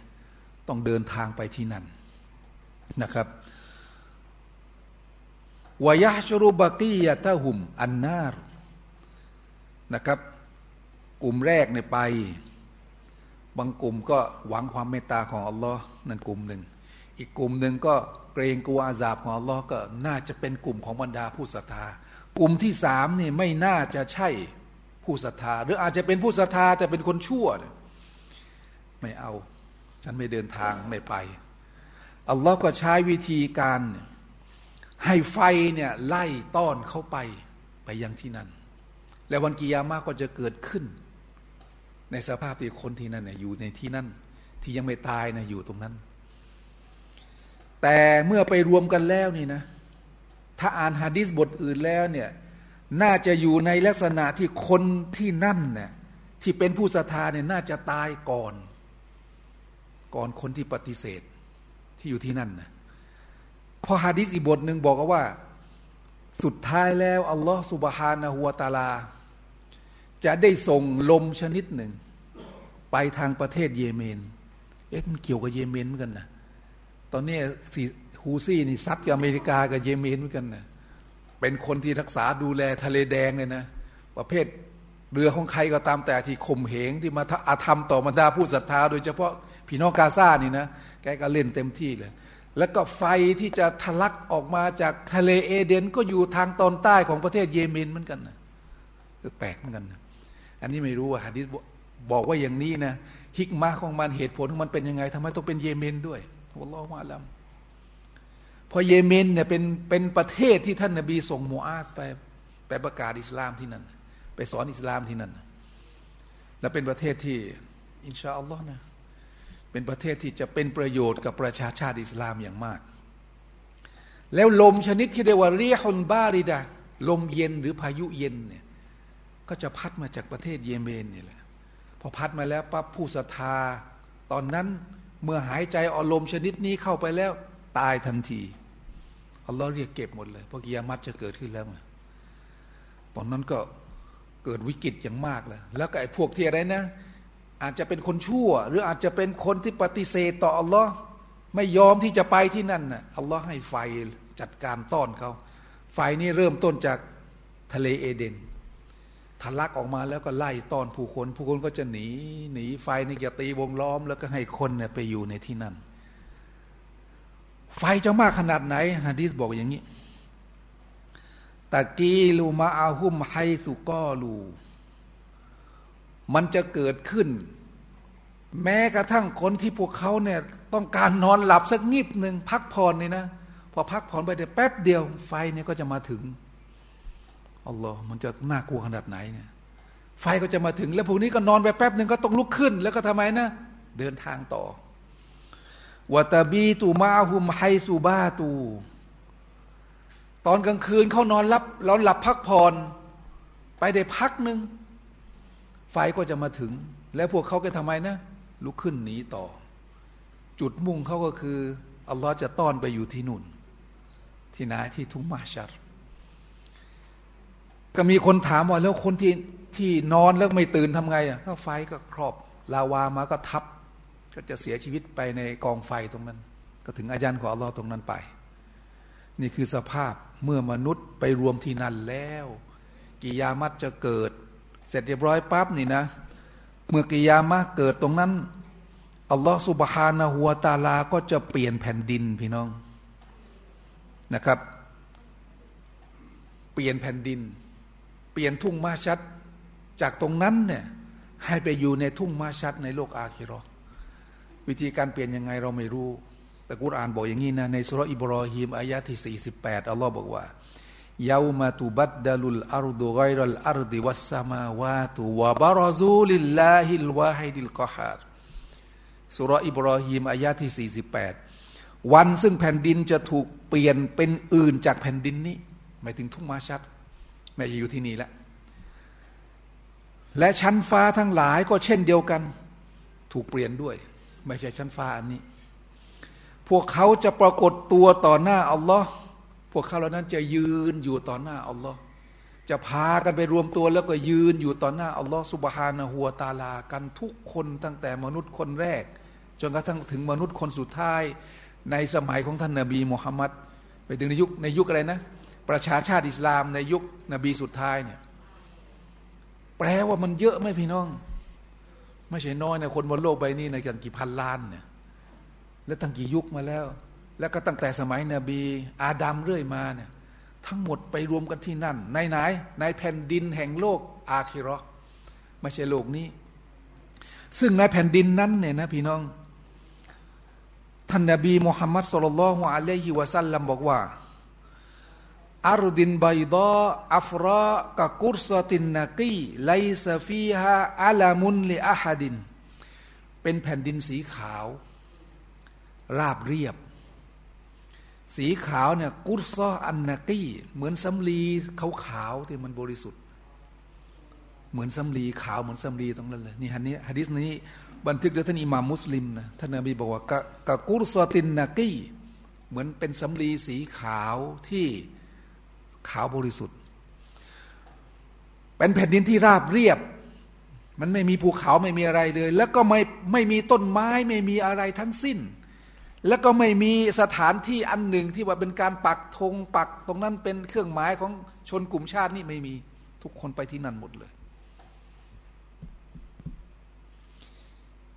ต้องเดินทางไปที่นั่นนะครับวายะชรุบกียะตะหุม อันนารนะครับ กลุ่มแรกเนี่ยไป บางกลุ่มก็หวังความเมตตาของอัลลอฮ์นั่นกลุ่มหนึ่ง อีกกลุ่มหนึ่งก็เกรงกลัวอาซาบของอัลลอฮ์ก็น่าจะเป็นกลุ่มของบรรดาผู้ศรัทธากลุ่มที่สามนี่ไม่น่าจะใช่ผู้ศรัทธา หรืออาจจะเป็นผู้ศรัทธาแต่เป็นคนชั่ว ไม่เอา ฉันไม่เดินทางไม่ไป อัลลอฮ์ก็ใช้วิธีการให้ไฟเนี่ยไล่ต้อนเข้าไปไปยังที่นั่น และวันกิยามาก็จะเกิดขึ้น ในสภาพที่คนที่นั่นเนี่ยอยู่ในที่นั่น ที่ยังไม่ตายนะอยู่ตรงนั้น แต่เมื่อไปรวมกันแล้วนี่นะ ถ้าอ่านฮะดิษบทอื่นแล้วเนี่ยน่าจะอยู่ในลักษณะที่คนที่นั่นเนี่ยที่เป็นผู้ศรัทธาเนี่ยน่าจะตายก่อน ก่อนคนที่ปฏิเสธที่อยู่ที่นั่นนะพอฮะดิษอีกบทหนึ่งบอกว่า สุดท้ายแล้ว อัลลอฮฺสุบฮานะฮุวตาลา จะได้ส่งลมชนิดหนึ่ง ไปทางประเทศเยเมน เอ๊ะมันเกี่ยวกับเยเมนเหมือนกันนะ ตอนนี้สีฮูซี่นี่ซัดกับอเมริกากับเยเมนเหมือนกันนะเป็นคนที่รักษาดูแลทะเลแดงเลยนะ ประเภทเรือของใครก็ตามแต่ที่ข่มเหงที่มาอาธรรมต่อบรรดาผู้ศรัทธา โดยเฉพาะพี่น้องกาซานี่นะ แกก็เล่นเต็มที่เลย แล้วก็ไฟที่จะทะลักออกมาจากทะเลเอเดน ก็อยู่ทางตอนใต้ของประเทศเยเมนเหมือนกันนะแปลกเหมือนกันนะอันนี้ไม่รู้ว่าฮะดิษบอกว่าอย่างนี้นะฮิกมาของมันเหตุผลของมันเป็นยังไงทำไมต้องเป็นเยเมนด้วย อัลลอฮฺมาลัมพอเยเมนเนี่ยเป็นเป็นประเทศที่ท่านนบีส่งมูอาสไปไปประกาศอิสลามที่นั่น ไปสอนอิสลามที่นั่น และเป็นประเทศที่ อินชาอัลลอฮ์นะเป็นประเทศที่จะเป็นประโยชน์กับประชาชาติอิสลามอย่างมาก แล้วลมชนิดที่เรียกว่าเรียฮุนบาริดาลมเย็นหรือพายุเย็นเนี่ยก็จะพัดมาจากประเทศเยเมนนี่แหละพอพัดมาแล้วปั๊บผู้ศรัทธาตอนนั้น เมื่อหายใจอารมณ์ชนิดนี้เข้าไปแล้วตายทันทีอัลลอฮ์เรียกเก็บหมดเลยเพราะกิยามัตจะเกิดขึ้นแล้วตอนนั้นก็เกิดวิกฤตอย่างมากเลยแล้วก็ไอ้พวกที่อะไรนะ อาจจะเป็นคนชั่ว หรืออาจจะเป็นคนที่ปฏิเสธต่ออัลลอฮ์ไม่ยอมที่จะไปที่นั่นน่ะอัลลอฮ์ให้ไฟจัดการต้อนเขาไฟนี้เริ่มต้นจากทะเลเอเดน ทะลักออกมาแล้วก็ไล่ต้อนผู้คน ผู้คนก็จะหนีหนีไฟนี่จะตีวงล้อม แล้วก็ให้คนเนี่ยไปอยู่ในที่นั่น ไฟจะมากขนาดไหนฮะดิษบอกอย่างนี้ตะกีลูมาอาหุมไฮสุกอลูมันจะเกิดขึ้น แม้กระทั่งคนที่พวกเขาเนี่ยต้องการนอนหลับสักงีบหนึ่งพักผ่อนนี่นะ พอพักผ่อนไปแต่แป๊บเดียวไฟเนี่ยก็จะมาถึง อัลลอฮ์มันจะน่ากลัวขนาดไหนเนี่ยไฟก็จะมาถึง แล้วพวกนี้ก็นอนไปแป๊บหนึ่งก็ต้องลุกขึ้น แล้วก็ทำไมนะ เดินทางต่อวัตาบีตูมาหุมไฮซูบาตู ตอนกลางคืนเขานอนรับเราหลับพักผ่อนไปได้พักหนึ่งไฟก็จะมาถึง แล้วพวกเขาก็ทำไมนะ ลุกขึ้นหนีต่อ จุดมุ่งเขาก็คืออัลลอฮ์จะต้อนไปอยู่ที่นู่น ที่ไหนที่ทุ่งมาชัด ก็มีคนถามว่าแล้วคนที่ที่นอนแล้วไม่ตื่นทำไงอะก็ไฟก็ครอบลาวามาก็ทับ ก็จะเสียชีวิตไปในกองไฟตรงนั้น ก็ถึงอาจารย์ของอัลลอฮ์ตรงนั้นไป นี่คือสภาพเมื่อมนุษย์ไปรวมที่นั่นแล้วกิยามัตจะเกิด เสร็จเรียบร้อยปั๊บนี่นะ เมื่อกิยามะเกิดตรงนั้นอัลลอฮ์สุบฮานะฮัวตาลาก็จะเปลี่ยนแผ่นดินพี่น้องนะครับ เปลี่ยนแผ่นดิน ลี่ยนทุ่งมาชัด จากตรงนั้นเนี่ยให้ไปอยู่ในทุ่งมาชัดในโลกอาคิรอวิธีการเปลี่ยนยังไงเราไม่รู้ แต่กุรอานบอกอย่างนี้นะในสุรอิบรอฮีมอายะที่48อัลลอฮ์บอกว่ายาวมาตุบัดดัลุลอาร์ดุไกรัลอาร์ดิวัสสมาวาตุวะบารซูลิลลาฮิลวาฮิดิลกอฮาร์สุรอิบรอฮีมอายาที่ 48 วันซึ่งแผ่นดินจะถูกเปลี่ยนเป็นอื่นจากแผ่นดินนี้หมายถึงทุ่งมะห์ชัร ไม่อยู่ที่นี่แล้วและชั้นฟ้าทั้งหลายก็เช่นเดียวกัน ถูกเปลี่ยนด้วย ไม่ใช่ชั้นฟ้าอันนี้ พวกเขาจะปรากฏตัวต่อหน้าอัลลอฮ์พวกเขาเหล่านั้นจะยืนอยู่ต่อหน้าอัลลอฮ์จะพากันไปรวมตัวแล้วก็ยืนอยู่ต่อหน้าอัลลอฮ์สุบฮานะฮัวตาลา กันทุกคนตั้งแต่มนุษย์คนแรก จนกระทั่งถึงมนุษย์คนสุดท้าย ในสมัยของท่านนาบีมุฮัมมัดไปถึงในยุคในยุคอะไรนะ ประชาชาติอิสลามในยุคนบีสุดท้ายเนี่ยแปลว่ามันเยอะไหมพี่น้อง ไม่ใช่น้อยนะคนบนโลกใบนี้ในกันกี่พันล้านเนี่ยและตั้งกี่ยุคมาแล้ว แล้วก็ตั้งแต่สมัยนบีอาดัมเรื่อยมาเนี่ยทั้งหมดไปรวมกันที่นั่น ในไหนในแผ่นดินแห่งโลกอาคิรอไม่ใช่โลกนี้ ซึ่งในแผ่นดินนั้นเนี่ยนะพี่น้องท่านนบีมุฮัมมัดสุลลัลฮุอะลัยฮิวะสัลลัมบอกว่า อารดินไบดออัฟรากะกุรสตินนากีไลซฟีฮาอัลามุนลิอาฮัดิน เป็นแผ่นดินสีขาว ราบเรียบ สีขาวเนี่ยกุรซออันนากีเหมือนสำลีขาวขาวที่มันบริสุทธิ์ เหมือนสำลีขาวเหมือนสำลีตรงนั้นเลยนี่ฮันนี้ฮะดิษนี้บันทึกโดยท่านอิหม่ามมุสลิมนะท่านนบีบอกว่ากะกะกุรซอตินนากีเหมือนเป็นสำลีสีขาวที่ ขาวบริสุทธิ์ เป็นแผ่นดินที่ราบเรียบ มันไม่มีภูเขาไม่มีอะไรเลย แล้วก็ไม่ไม่มีต้นไม้ไม่มีอะไรทั้งสิ้น แล้วก็ไม่มีสถานที่อันหนึ่งที่ว่าเป็นการปักธงปักตรงนั้นเป็นเครื่องหมายของชนกลุ่มชาตินี่ไม่มีทุกคนไปที่นั่นหมดเลย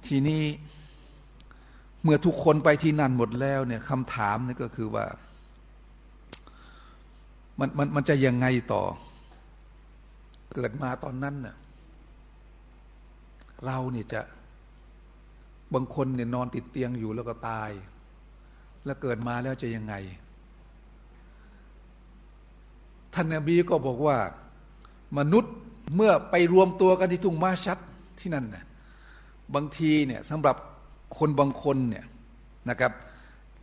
ทีนี้เมื่อทุกคนไปที่นั่นหมดแล้วเนี่ยคำถามนี่ก็คือว่า มันมันมันจะยังไงต่อ เกิดมาตอนนั้นน่ะเราเนี่ยจะบางคนเนี่ยนอนติดเตียงอยู่แล้วก็ตาย แล้วเกิดมาแล้วจะยังไง ท่านนบีก็บอกว่า มนุษย์เมื่อไปรวมตัวกันที่ทุ่งมาชัดที่นั่นน่ะบางทีเนี่ยสำหรับคนบางคนเนี่ยนะครับ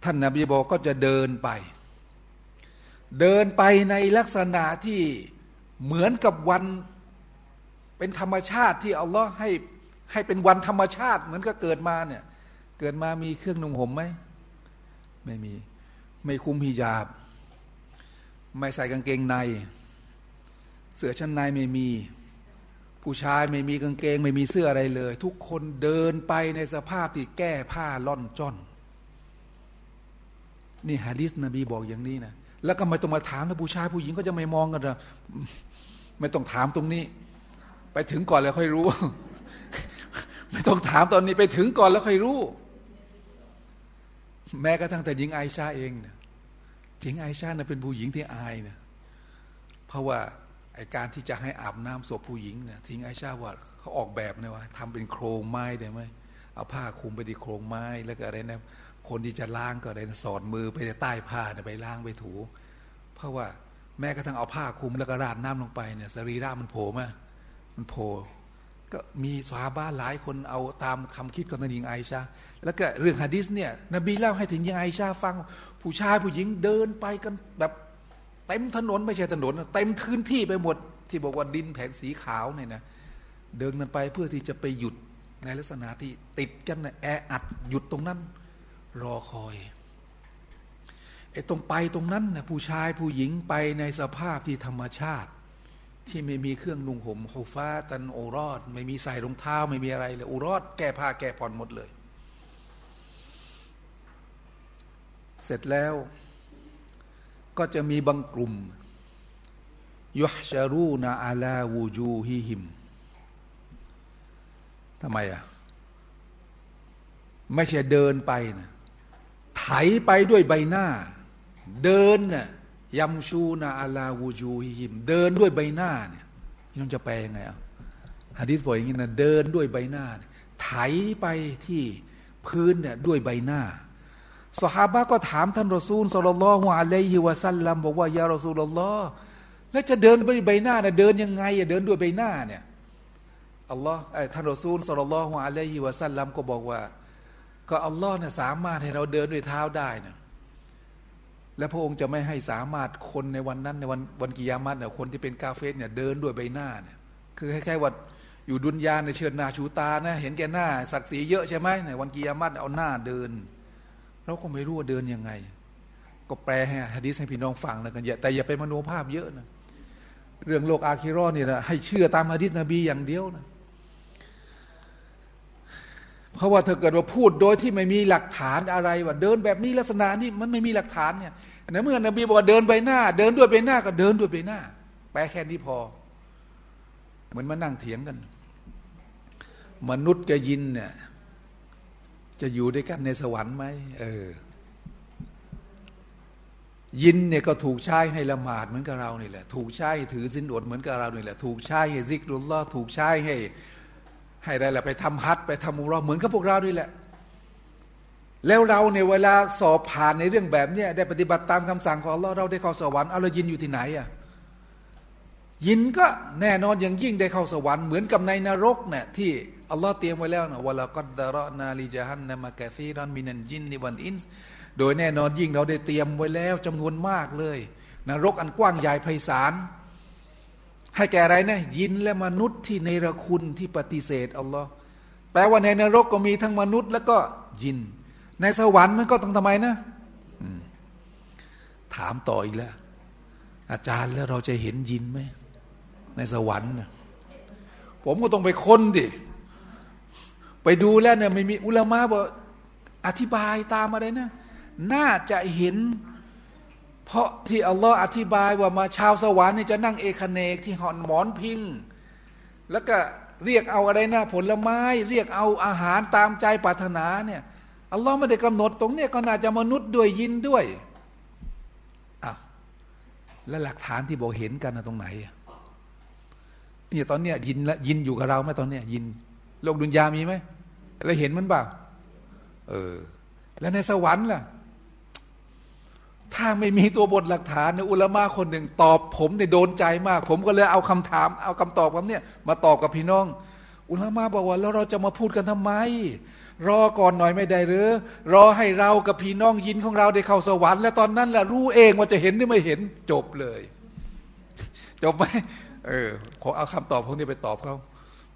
ท่านนาบีบอกก็จะเดินไป เดินไปในลักษณะที่เหมือนกับวันเป็นธรรมชาติที่อัลลอฮ์ให้ให้เป็นวันธรรมชาติ เหมือนกับเกิดมาเนี่ย เกิดมามีเครื่องนุ่งห่มไหมไม่มี ไม่คุมฮิญาบ ไม่ใส่กางเกงใน เสื้อชั้นในไม่มี ผู้ชายไม่มีกางเกง ไม่มีเสื้ออะไรเลย ทุกคนเดินไปในสภาพที่แก้ผ้าล่อนจ้อน นี่ฮะดิษนบีบอกอย่างนี้นะ แล้วก็ไม่ต้องมาถามนะผู้ชายผู้หญิงก็จะไม่มองกันนะไม่ต้องถามตรงนี้ ไปถึงก่อนแล้วค่อยรู้ ไม่ต้องถามตอนนี้ไปถึงก่อนแล้วค่อยรู้ แม้กระทั่งแต่หญิงไอชาเองเนี่ยหญิงไอชาเนี่ยเป็นผู้หญิงที่อายเนี่ยเพราะว่าไอการที่จะให้อาบน้ำศพผู้หญิงเนี่ยทิ้งไอชาว่าเขาออกแบบเนี่ยว่าทำเป็นโครงไม้ได้ไหมเอาผ้าคลุมไปที่โครงไม้แล้วก็อะไรนะ คนที่จะล้างก็ได้สอดมือไปใต้ผ้าไปล้างไปถู เพราะว่าแม้กระทั่งเอาผ้าคลุมแล้วก็ราดน้ำลงไปเนี่ยสรีระมันโผล่มามันโผล่ก็มีสาบ้านหลายคนเอาตามคำคิดของนางหญิงไอชา แล้วก็เรื่องฮะดิษเนี่ยนบีเล่าให้ถึงหญิงไอชาฟัง ผู้ชายผู้หญิงเดินไปกันแบบเต็มถนนไม่ใช่ถนนเต็มพื้นที่ไปหมด ที่บอกว่าดินแผงสีขาวเนี่ยนะเดินกันไปเพื่อที่จะไปหยุดในลักษณะที่ติดกันแออัดหยุดตรงนั้น รอคอยไอ้ตรงไปตรงนั้นนะผู้ชายผู้หญิงไปในสภาพที่ธรรมชาติ ที่ไม่มีเครื่องนุ่งห่มโฮฟ้าตันโอรอด ไม่มีใส่รองเท้าไม่มีอะไรเลยโอรอดแก้ผ้าแก้ผ่อนหมดเลย เสร็จแล้วก็จะมีบางกลุ่มยุฮชารูนาอาลาวูจูฮิหิมทำไมอะ ไม่ใช่เดินไปนะ ไถไปด้วยใบหน้า เดินน่ะยัมชูนาอาลาวูจูฮิม เดินด้วยใบหน้าเนี่ยพี่น้องจะแปลยังไงอะฮะดิษบอกอย่างนี้นะเดินด้วยใบหน้าไถไปที่พื้นเนี่ยด้วยใบหน้าสหาบะก็ถามท่านรอซูลสุลลัลฮุอะลัยฮิวะสัลลัมบอกว่ายารอซูลลอฮ์แล้วจะเดินไปใบหน้าเนี่ยเดินยังไงอะเดินด้วยใบหน้าเนี่ยอัลลอฮ์ท่านรอซูลสุลลัลฮุอะลัยฮิวะสัลลัมก็บอกว่า ก็อัลลอฮ์เนี่ยสามารถให้เราเดินด้วยเท้าได้นะและพระองค์จะไม่ให้สามารถคนในวันนั้นในวันวันกิยามัตเนี่ยคนที่เป็นกาเฟสเนี่ยเดินด้วยใบหน้าเนี่ยคือคล้ายๆว่าอยู่ดุนยาในเชิญนาชูตานะเห็นแก่หน้า ศักดิ์ศรีเยอะใช่ไหมในวันกิยามัตเอาหน้าเดินเราก็ไม่รู้ว่าเดินยังไง ก็แปลให้ฮะดีษให้พี่น้องฟังแล้วกันอย่าแต่อย่าไปมโนภาพเยอะนะเรื่องโลกอาคิรอนี่นะให้เชื่อตามฮะดีษนบีอย่างเดียวนะ เพราะว่าถ้าเกิดว่าพูดโดยที่ไม่มีหลักฐานอะไรว่าเดินแบบนี้ลักษณะนี้มันไม่มีหลักฐานเนี่ยในเมื่อนบีบอกว่าเดินไปหน้า เดินด้วยไปหน้าก็เดินด้วยไปหน้าแปลแค่นี้พอ เหมือนมานั่งเถียงกัน มนุษย์กับยินเนี่ยจะอยู่ด้วยกันในสวรรค์ไหมเออ ยินเนี่ยก็ถูกใช้ให้ละหมาดเหมือนกับเรานี่แหละ ถูกใช้ถือสินอดเหมือนกับเรานี่แหละ ถูกใช้ให้ซิกรุลลอถูกใช้ให้ ให้อะไรล่ะไปทำฮัทไปทำมุรอเหมือนกับพวกเราด้วยแหละ แล้วเราเนี่ยเวลาสอบผ่านในเรื่องแบบเนี้ยได้ปฏิบัติตามคำสั่งของเราเราได้เข้าสวรรค์เอาเรายินอยู่ที่ไหนอะยินก็แน่นอนอย่างยิ่งได้เข้าสวรรค์เหมือนกับในนรกเนี่ยที่อัลลอฮ์เตรียมไว้แล้วนะวะลากัดดารนาลิจฮันนามะกะซีรันมินันจินนิวันอินส์โดยแน่นอนยิ่งเราได้เตรียมไว้แล้วจำนวนมากเลยนรกอันกว้างใหญ่ไพศาล ให้แก่อะไรนะยินและมนุษย์ที่ในรคุณที่ปฏิเสธอัลลอฮ์แปลว่าในนรกก็มีทั้งมนุษย์ แล้วก็ยิน ในสวรรค์มันก็ต้องทำไมนะถามต่ออีกแล้ว อาจารย์แล้วเราจะเห็นยินไหมในสวรรค์นะผมก็ต้องไปค้นดิ ไปดูแล้วเนี่ยไม่มีอุลามะบอกอธิบายตามอะไรนะ น่าจะเห็น เพราะที่อัลลอฮ์อธิบายว่ามาชาวสวรรค์นี่จะนั่งเอกเนกที่หอนหมอนพิง แล้วก็เรียกเอาอะไรนะผลไม้ เรียกเอาอาหารตามใจปรารถนาเนี่ยอัลลอฮ์ไม่ได้กำหนดตรงเนี้ยก็น่าจะมนุษย์ด้วยยินด้วยอะแล้วหลักฐานที่บอกเห็นกันนะตรงไหนเนี่ยตอนเนี้ยยินละยินอยู่กับเราไหมตอนเนี้ยยิน โลกดุนยามีไหมแล้วเห็นมันเปล่าเออ แล้วในสวรรค์ล่ะ ถ้าไม่มีตัวบทหลักฐานนอุลมะคนหนึ่งตอบผมเนี่ยโดนใจมาก ผมก็เลยเอาคำถาม เอาคำตอบคำเนี้ยมาตอบกับพี่น้อง อุลมะบอกว่าแล้วเราจะมาพูดกันทำไม รอก่อนหน่อยไม่ได้หรือ รอให้เรากับพี่น้องยินของเราได้เข้าสวรรค์แล้วตอนนั้นแหละรู้เองว่าจะเห็นหรือไม่เห็นจบเลย จบไหมเออขอเอาคำตอบพวกนี้ไปตอบเขา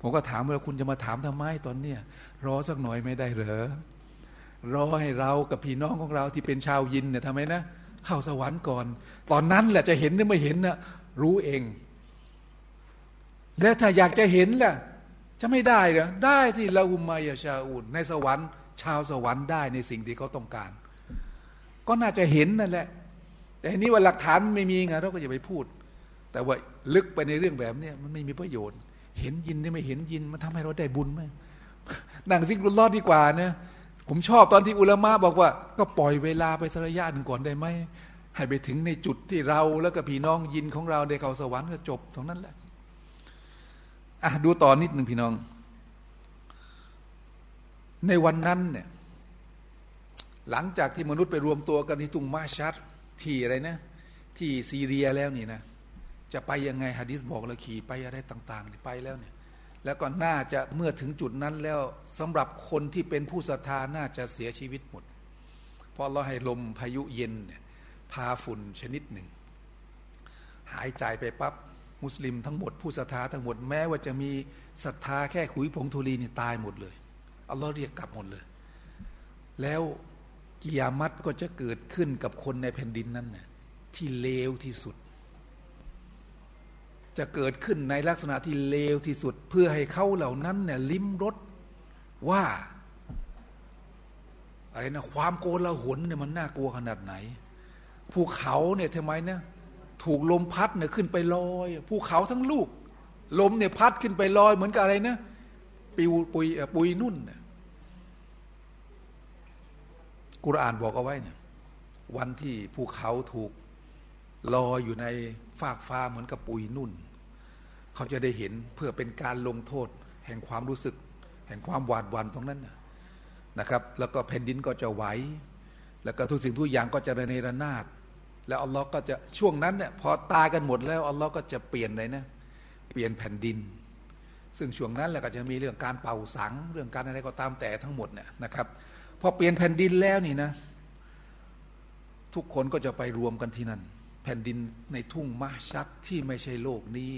ผมก็ถามว่าคุณจะมาถามทำไมตอนเนี้ยรอสักหน่อยไม่ได้เหรอรอให้เรากับพี่น้องของเราที่เป็นชาวยินเนี่ยทำไมนะ เข้าสวรรค์ก่อน ตอนนั้นแหละจะเห็นหรือไม่เห็นนะรู้เอง และถ้าอยากจะเห็นล่ะ จะไม่ได้เหรอได้ที่ละอุมายาชาอุนในสวรรค์ ชาวสวรรค์ได้ในสิ่งที่เขาต้องการ ก็น่าจะเห็นนั่นแหละ แต่นี้ว่าหลักฐานไม่มีไงเราก็อย่าไปพูด แต่ว่าลึกไปในเรื่องแบบนี้มันไม่มีประโยชน์ เห็นยินได้ไม่เห็นยินมันทำให้เราได้บุญไหมนั่งซิกรุลลอดดีกว่านะ ผมชอบตอนที่อุลามะบอกว่า ก็ปล่อยเวลาไปสักระยะหนึ่งก่อนได้ไหมให้ไปถึงในจุดที่เราแล้วก็พี่น้องยินของเราได้เข้าสวรรค์ก็จบตรงนั้นแหละอะดูต่อนนิดหนึ่งพี่น้อง ในวันนั้นเนี่ยหลังจากที่มนุษย์ไปรวมตัวกันที่ตุงมาชัดที่อะไรนะ ที่ซีเรียแล้วนี่นะ จะไปยังไงฮะดิษบอกเราขี่ไปอะไรต่าง ๆ ไปแล้วเนี่ย แล้วก็น่าจะเมื่อถึงจุดนั้นแล้วสำหรับคนที่เป็นผู้ศรัทธาน่าจะเสียชีวิตหมด เพราะเราให้ลมพายุเย็นพาฝุ่นชนิดหนึ่ง หายใจไปปับ๊บมุสลิมทั้งหมดผู้ศรัทธาทั้งหมดแม้ว่าจะมีศรัทธาแค่ขุยผงธุลีนี่ตายหมดเลยอัลลอฮ์เรียกกลับหมดเลย แล้วกิยามัตก็จะเกิดขึ้นกับคนในแผ่นดินนั้นน่ะที่เลวที่สุด จะเกิดขึ้นในลักษณะที่เลวที่สุด เพื่อให้เขาเหล่านั้นเนี่ยลิ้มรสว่าอะไรนะความโกลาหลเนี่ยมันน่ากลัวขนาดไหนภูเขาเนี่ยทำไมเนี่ยถูกลมพัดเนี่ยขึ้นไปลอยภูเขาทั้งลูก ลมเนี่ยพัดขึ้นไปลอยเหมือนกับอะไรนะปิวปุยปุยนุ่นเนี่ยกุรอานบอกเอาไว้เนี่ยวันที่ภูเขาถูก ลอยอยู่ในฟากฟ้าเหมือนกับปุยนุ่น เขาจะได้เห็นเพื่อเป็นการลงโทษ แห่งความรู้สึก แห่งความหวาดหวั่นตรงนั้นนะครับ แล้วก็แผ่นดินก็จะไหวแล้วก็ทุกสิ่งทุกอย่างก็จะระเนระนาด แล้วอัลลอฮ์ก็จะช่วงนั้นเนี่ยพอตายกันหมดแล้วอัลลอฮ์ก็จะเปลี่ยนเลยนะเปลี่ยนแผ่นดิน ซึ่งช่วงนั้นแหละก็จะมีเรื่องการเป่าสัง เรื่องการอะไรก็ตามแต่ทั้งหมดเนี่ยนะครับพอเปลี่ยนแผ่นดินแล้วนี่นะ ทุกคนก็จะไปรวมกันที่นั่น แผ่นดินในทุ่งมาชัดที่ไม่ใช่โลกนี้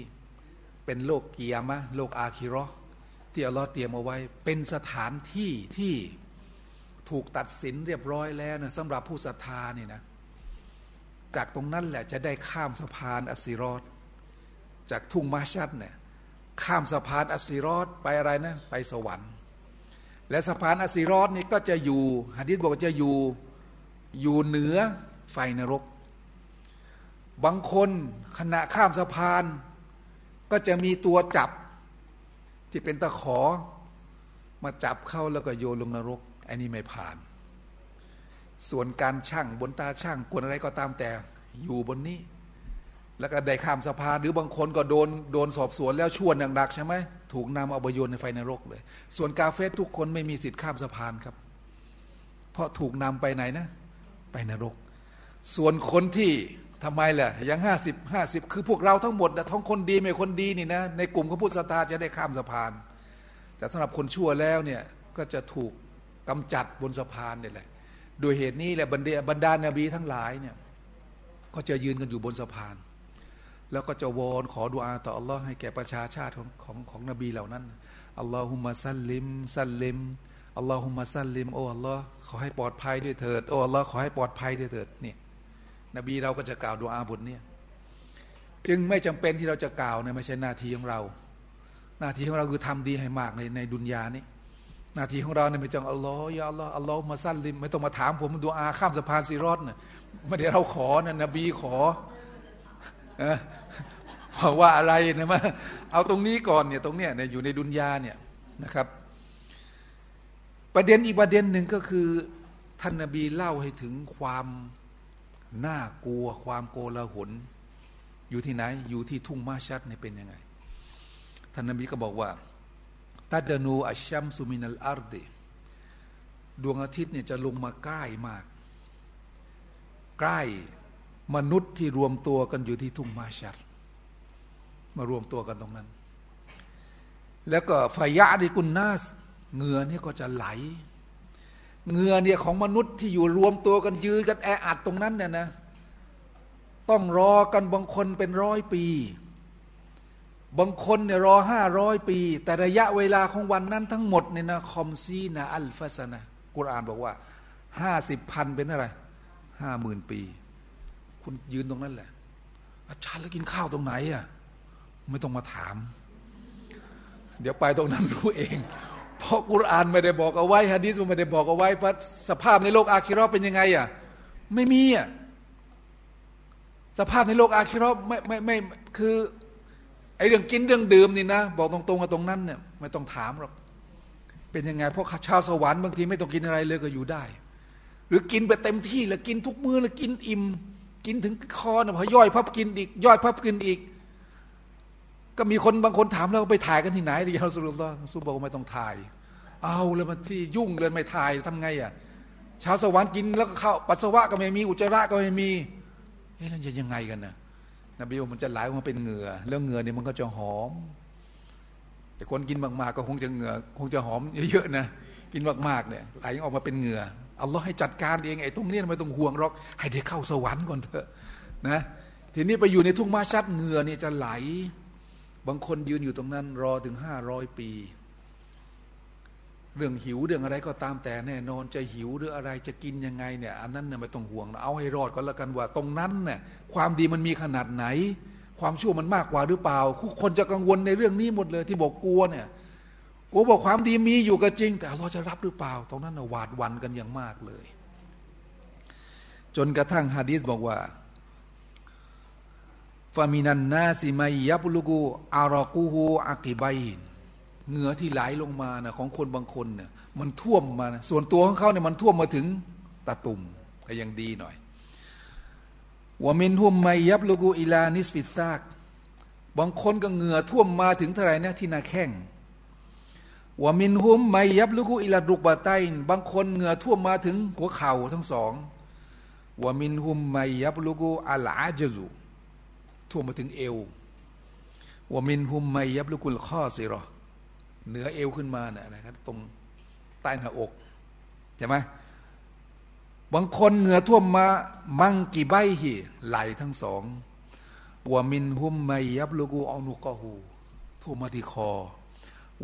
เป็นโลกเกียร์มะโลกอาคิรอที่อัลลอฮ์เตรียมเอาไว้ เป็นสถานที่ที่ถูกตัดสินเรียบร้อยแล้วนะสำหรับผู้ศรัทธาเนี่ยนะ จากตรงนั้นแหละจะได้ข้ามสะพานอัสซิรอดจากทุ่งมาชัดเนี่ยข้ามสะพานอัสซิรอดไปอะไรนะ ไปสวรรค์ และสะพานอัสซิรอดนี่ก็จะอยู่ฮะดิษบอกจะอยู่อยู่เหนือไฟนรก บางคนขณะข้ามสะพาน ก็จะมีตัวจับที่เป็นตะขอ มาจับเข้าแล้วก็โยนลงนรก อันนี้ไม่ผ่าน ส่วนการช่างบนตาช่างกวนอะไรก็ตามแต่อยู่บนนี้ แล้วก็ได้ข้ามสะพานหรือบางคนก็โดนโดนสอบสวนแล้วชวนอย่างดักใช่ไหมถูกนำเอาไปโยนในไฟนรกเลย ส่วนกาเฟสทุกคนไม่มีสิทธิ์ข้ามสะพานครับ เพราะถูกนำไปไหนนะ ไปนรก ส่วนคนที่ ทำไมล่ะยังห้าสิบห้าสิบคือพวกเราทั้งหมดนะทั้งคนดีไม่คนดีนี่นะในกลุ่มของพุทธศาสนาจะได้ข้ามสะพาน แต่สำหรับคนชั่วแล้วเนี่ยก็จะถูกกำจัดบนสะพานนี่แหละโดยเหตุนี้แหละบรรดาบรรดานาบีทั้งหลายเนี่ยก็จะยืนกันอยู่บนสะพาน แล้วก็จะวอนขอดุอาต่ออัลลอฮ์ให้แก่ประชาชาติของของของนบีเหล่านั้นاللهم سلم سلم اللهم سلم โอ้อัลลอฮ์ขอให้ปลอดภัยด้วยเถิดโอ้อัลลอฮ์ขอให้ปลอดภัยด้วยเถิดเนี่ย นบีเราก็จะกล่าวดุอาอ์บทนี้จึงไม่จำเป็นที่เราจะกล่าวเนี่ยไม่ใช่หน้าที่ของเรา หน้าที่ของเราคือทำดีให้มากในในดุนยานี้หน้าที่ของเราเนี่ยไม่ต้องอัลลอฮ์ยาอัลลอฮ์اللهم سلم ไม่ต้องมาถามผมดุอาอ์ข้ามสะพานซิรอตเนี่ยไม่ได้เราขอนะนบีขอเพราะว่าอะไรนะมาเอาตรงนี้ก่อนเนี่ยตรงเนี้ยเนี่ยอยู่ในดุนยาเนี่ยนะครับ ประเด็นอีกประเด็นหนึ่งก็คือท่านนบีเล่าให้ถึงความ น่ากลัวความโกลาหลอยู่ที่ไหน อยู่ที่ทุ่งมาชัดเนี่ยเป็นยังไง ท่านนบีก็บอกว่าตัดนูอัชชัมสุมินัลอาร์ดีดวงอาทิตย์เนี่ยจะลงมาใกล้มาก ใกล้มนุษย์ที่รวมตัวกันอยู่ที่ทุ่งมาชัดมารวมตัวกันตรงนั้น แล้วก็ไฟยะดิกุนนาสเงื่อนี่ก็จะไหล เงื่อเนี่ยของมนุษย์ที่อยู่รวมตัวกันยืนกันแออัดตรงนั้นเนี่ยนะต้องรอกันบางคนเป็นร้อยปี บางคนเนี่ยรอห้าร้อยปี แต่ระยะเวลาของวันนั้นทั้งหมดเนี่ยนะคอมซีนะอัลฟาสนะกุรอานบอกว่าห้าสิบพันเป็นเท่าไรห้าหมื่นปี คุณยืนตรงนั้นแหละ อาจารย์แล้วกินข้าวตรงไหนอะไม่ต้องมาถาม เดี๋ยวไปตรงนั้นรู้เอง เพราะกุรอานไม่ได้บอกเอาไว้ฮะดีษมันไม่ได้บอกเอาไว้ว่าสภาพในโลกอาคิรอเป็นยังไงอะไม่มีอะสภาพในโลกอาคิรอไม่ไม่ไม่คือไอ้เรื่องกินเรื่องดื่มนี่นะ บอกตรงๆกับตรงนั้นเนี่ยไม่ต้องถามหรอกเป็นยังไงเพราะชาวสวรรค์บางทีไม่ต้องกินอะไรเลยก็อยู่ได้ หรือกินไปเต็มที่แล้วกินทุกมื้อแล้วกินอิ่ม กินถึงคอนะพอย่อยพับกินอีก ย่อยพับกินอีก ก็มีคนบางคนถามแล้วไปถ่ายกันที่ไหนดิเราสุลต่านสุบอกว่าไม่ต้องถ่าย เอาแล้วมันที่ยุ่งเลยไม่ถ่ายทำไงอะชาวสวรรค์กินแล้วก็เข้าปัสสาวะก็ไม่มีอุจจาระก็ไม่มีเอ๊ะแล้วจะยังไงกันนะนบีว่ามันจะไหลออกมาเป็นเหงื่อแล้วเหงื่อเนี่ยมันก็จะหอม แต่คนกินมากๆก็คงจะเหงื่อคงจะหอมเยอะๆนะกินมากๆเนี่ยไหลออกมาเป็นเหงื่ออัลลอฮ์ให้จัดการเองไอ้ตรงนี้ไม่ต้องห่วงหรอก ให้ได้เข้าสวรรค์ก่อนเถอะนะทีนี้ไปอยู่ในทุ่งมาชัดเหงื่อเนี่ยจะไหล บางคนยืนอยู่ตรงนั้นรอถึงห้าร้อยปี เรื่องหิวเรื่องอะไรก็ตามแต่แน่นอนจะหิวหรืออะไรจะกินยังไงเนี่ยอันนั้นเนี่ยไม่ต้องห่วง เอาให้รอดก็แล้วกันว่า ตรงนั้นเนี่ยความดีมันมีขนาดไหน ความชั่วมันมากกว่าหรือเปล่าทุกคนจะกังวลในเรื่องนี้หมดเลย ที่บอกกลัวเนี่ยกลัวบอกความดีมีอยู่ก็จริง แต่เราจะรับหรือเปล่า ตรงนั้นหวาดวันกันอย่างมากเลย จนกระทั่งฮะดีษบอกว่า ฟามินันนาซิมัยยับลุกูอารอกูฮูอากิบัยเหงื่อที่ไหลลงมานะของคนบางคนเนี่ยมันท่วมมานะส่วนตัวของเขาเนี่ยมันท่วมมาถึงตาตุ่มก็ยังดีหน่อยวามินหุมไมยับลูกูอิลานิสฟิซากบางคนก็เหงื่อท่วมมาถึงเท่าไหร่นะที่นาแข้งวามินหุมไมยับลูกูอิลาดุกบาไตนบางคนเหงื่อท่วมมาถึงหัวเข่าทั้งสองวามินหุมไมยับลุกูอัลอาจซุ ท่วมมาถึงเอววามินหุมไมยับลุกุลข้อสิรอเหนือเอวขึ้นมาเนี่ยนะครับ ตรงใต้หน้าอกใช่ไหมบางคนเหงื่อท่วมมา มังกี่ใบหีไหลทั้งสองวามินหุมไมยับลูกูเอานุกหูท่วมมาที่คอ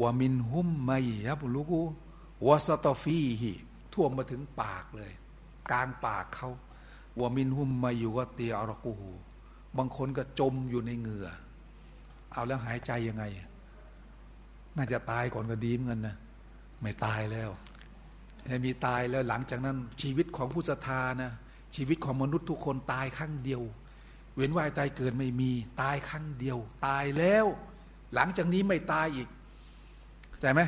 วามินหุมไมยับลูกูวสตอฟีหีท่วมมาถึงปากเลย กลางปากเขาวามินหุมไมยูกเตียอรกูหู บางคนก็จมอยู่ในเหงื่อ เอาแล้วหายใจยังไง น่าจะตายก่อนก็ดีเหมือนกันนะไม่ตายแล้วมีตายแล้วหลังจากนั้น ชีวิตของผู้ศรัทธานะชีวิตของมนุษย์ทุกคนตายครั้งเดียว เว้นว่ายตายเกิดไม่มี ตายครั้งเดียว ตายแล้ว หลังจากนี้ไม่ตายอีกใช่ไหม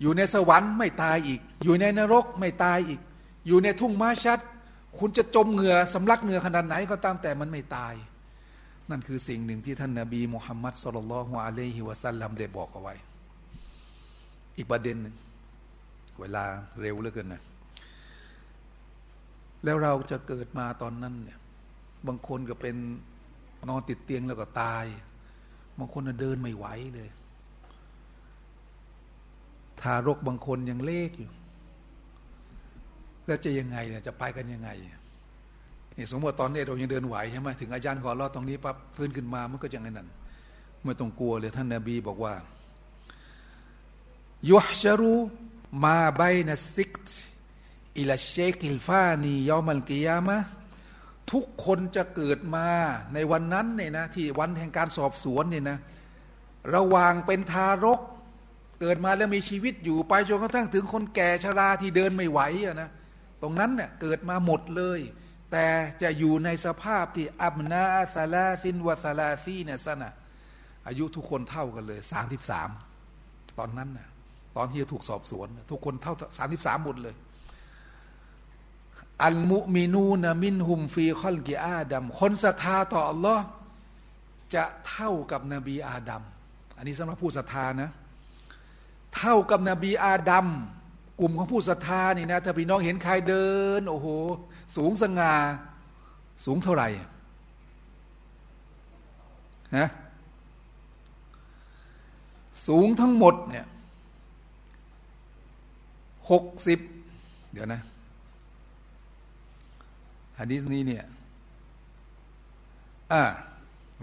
อยู่ในสวรรค์ไม่ตายอีก อยู่ในนรกไม่ตายอีก อยู่ในทุ่งม้าชัด คุณจะจมเหงื่อสำลักเหงื่อขนาดไหนก็ตามแต่มันไม่ตาย นั่นคือสิ่งหนึ่งที่ท่านนาบีมุฮัมมัดสุลลัลฮุอะลัยฮิวะสัลลัมได้บอกเอาไว้ อีกประเด็นหนึ่งเวลาเร็วเหลือเกินนะแล้วเราจะเกิดมาตอนนั้นเนี่ย บางคนก็เป็นนอนติดเตียงแล้วก็ตาย บางคนเดินไม่ไหวเลย ทารกบางคนยังเล็กอยู่ แล้วจะยังไงเนี่ยจะไปกันยังไง นี่สมมติตอนนี้เรายังเดินไหวใช่ไหมถึงอาจารย์ขอรอดตรงนี้ปั๊บฟื้นขึ้นมามันก็จะไงนั่นไม่ต้องกลัวเลยท่านนบีบอกว่า يحشر ما بين السقط إلى الشيخ الفاني يوم القيامة ทุกคนจะเกิดมาในวันนั้นเนี่ยนะที่วันแห่งการสอบสวนเนี่ยนะระหว่างเป็นทารก เกิดมาแล้วมีชีวิตอยู่ไปจนกระทั่งถึงคนแก่ชราที่เดินไม่ไหวอะนะตรงนั้นเนี่ยเกิดมาหมดเลย แต่จะอยู่ในสภาพที่อับนาซาลาซินวะซาลาซีเนี่ยสนะอายุทุกคนเท่ากันเลยสามสิบสามตอนนั้นน่ะตอนที่จะถูกสอบสวน ทุกคนเท่าสามสิบสามหมดเลย อัลมุมินูนามินหุมฟีคอลกิอาดัมคนศรัทธาต่ออัลลอฮ์จะเท่ากับนบีอาดัมอันนี้สำหรับผู้ศรัทธานะ เท่ากับนบีอาดัมกลุ่มของผู้ศรัทธานี่นะถ้าพี่น้องเห็นใครเดิน โอ้โห สูงสง่าสูงเท่าไหร่ฮะสูงทั้งหมดเนี่ยหกสิบเดี๋ยวนะฮะดีษนี้เนี่ยอ่า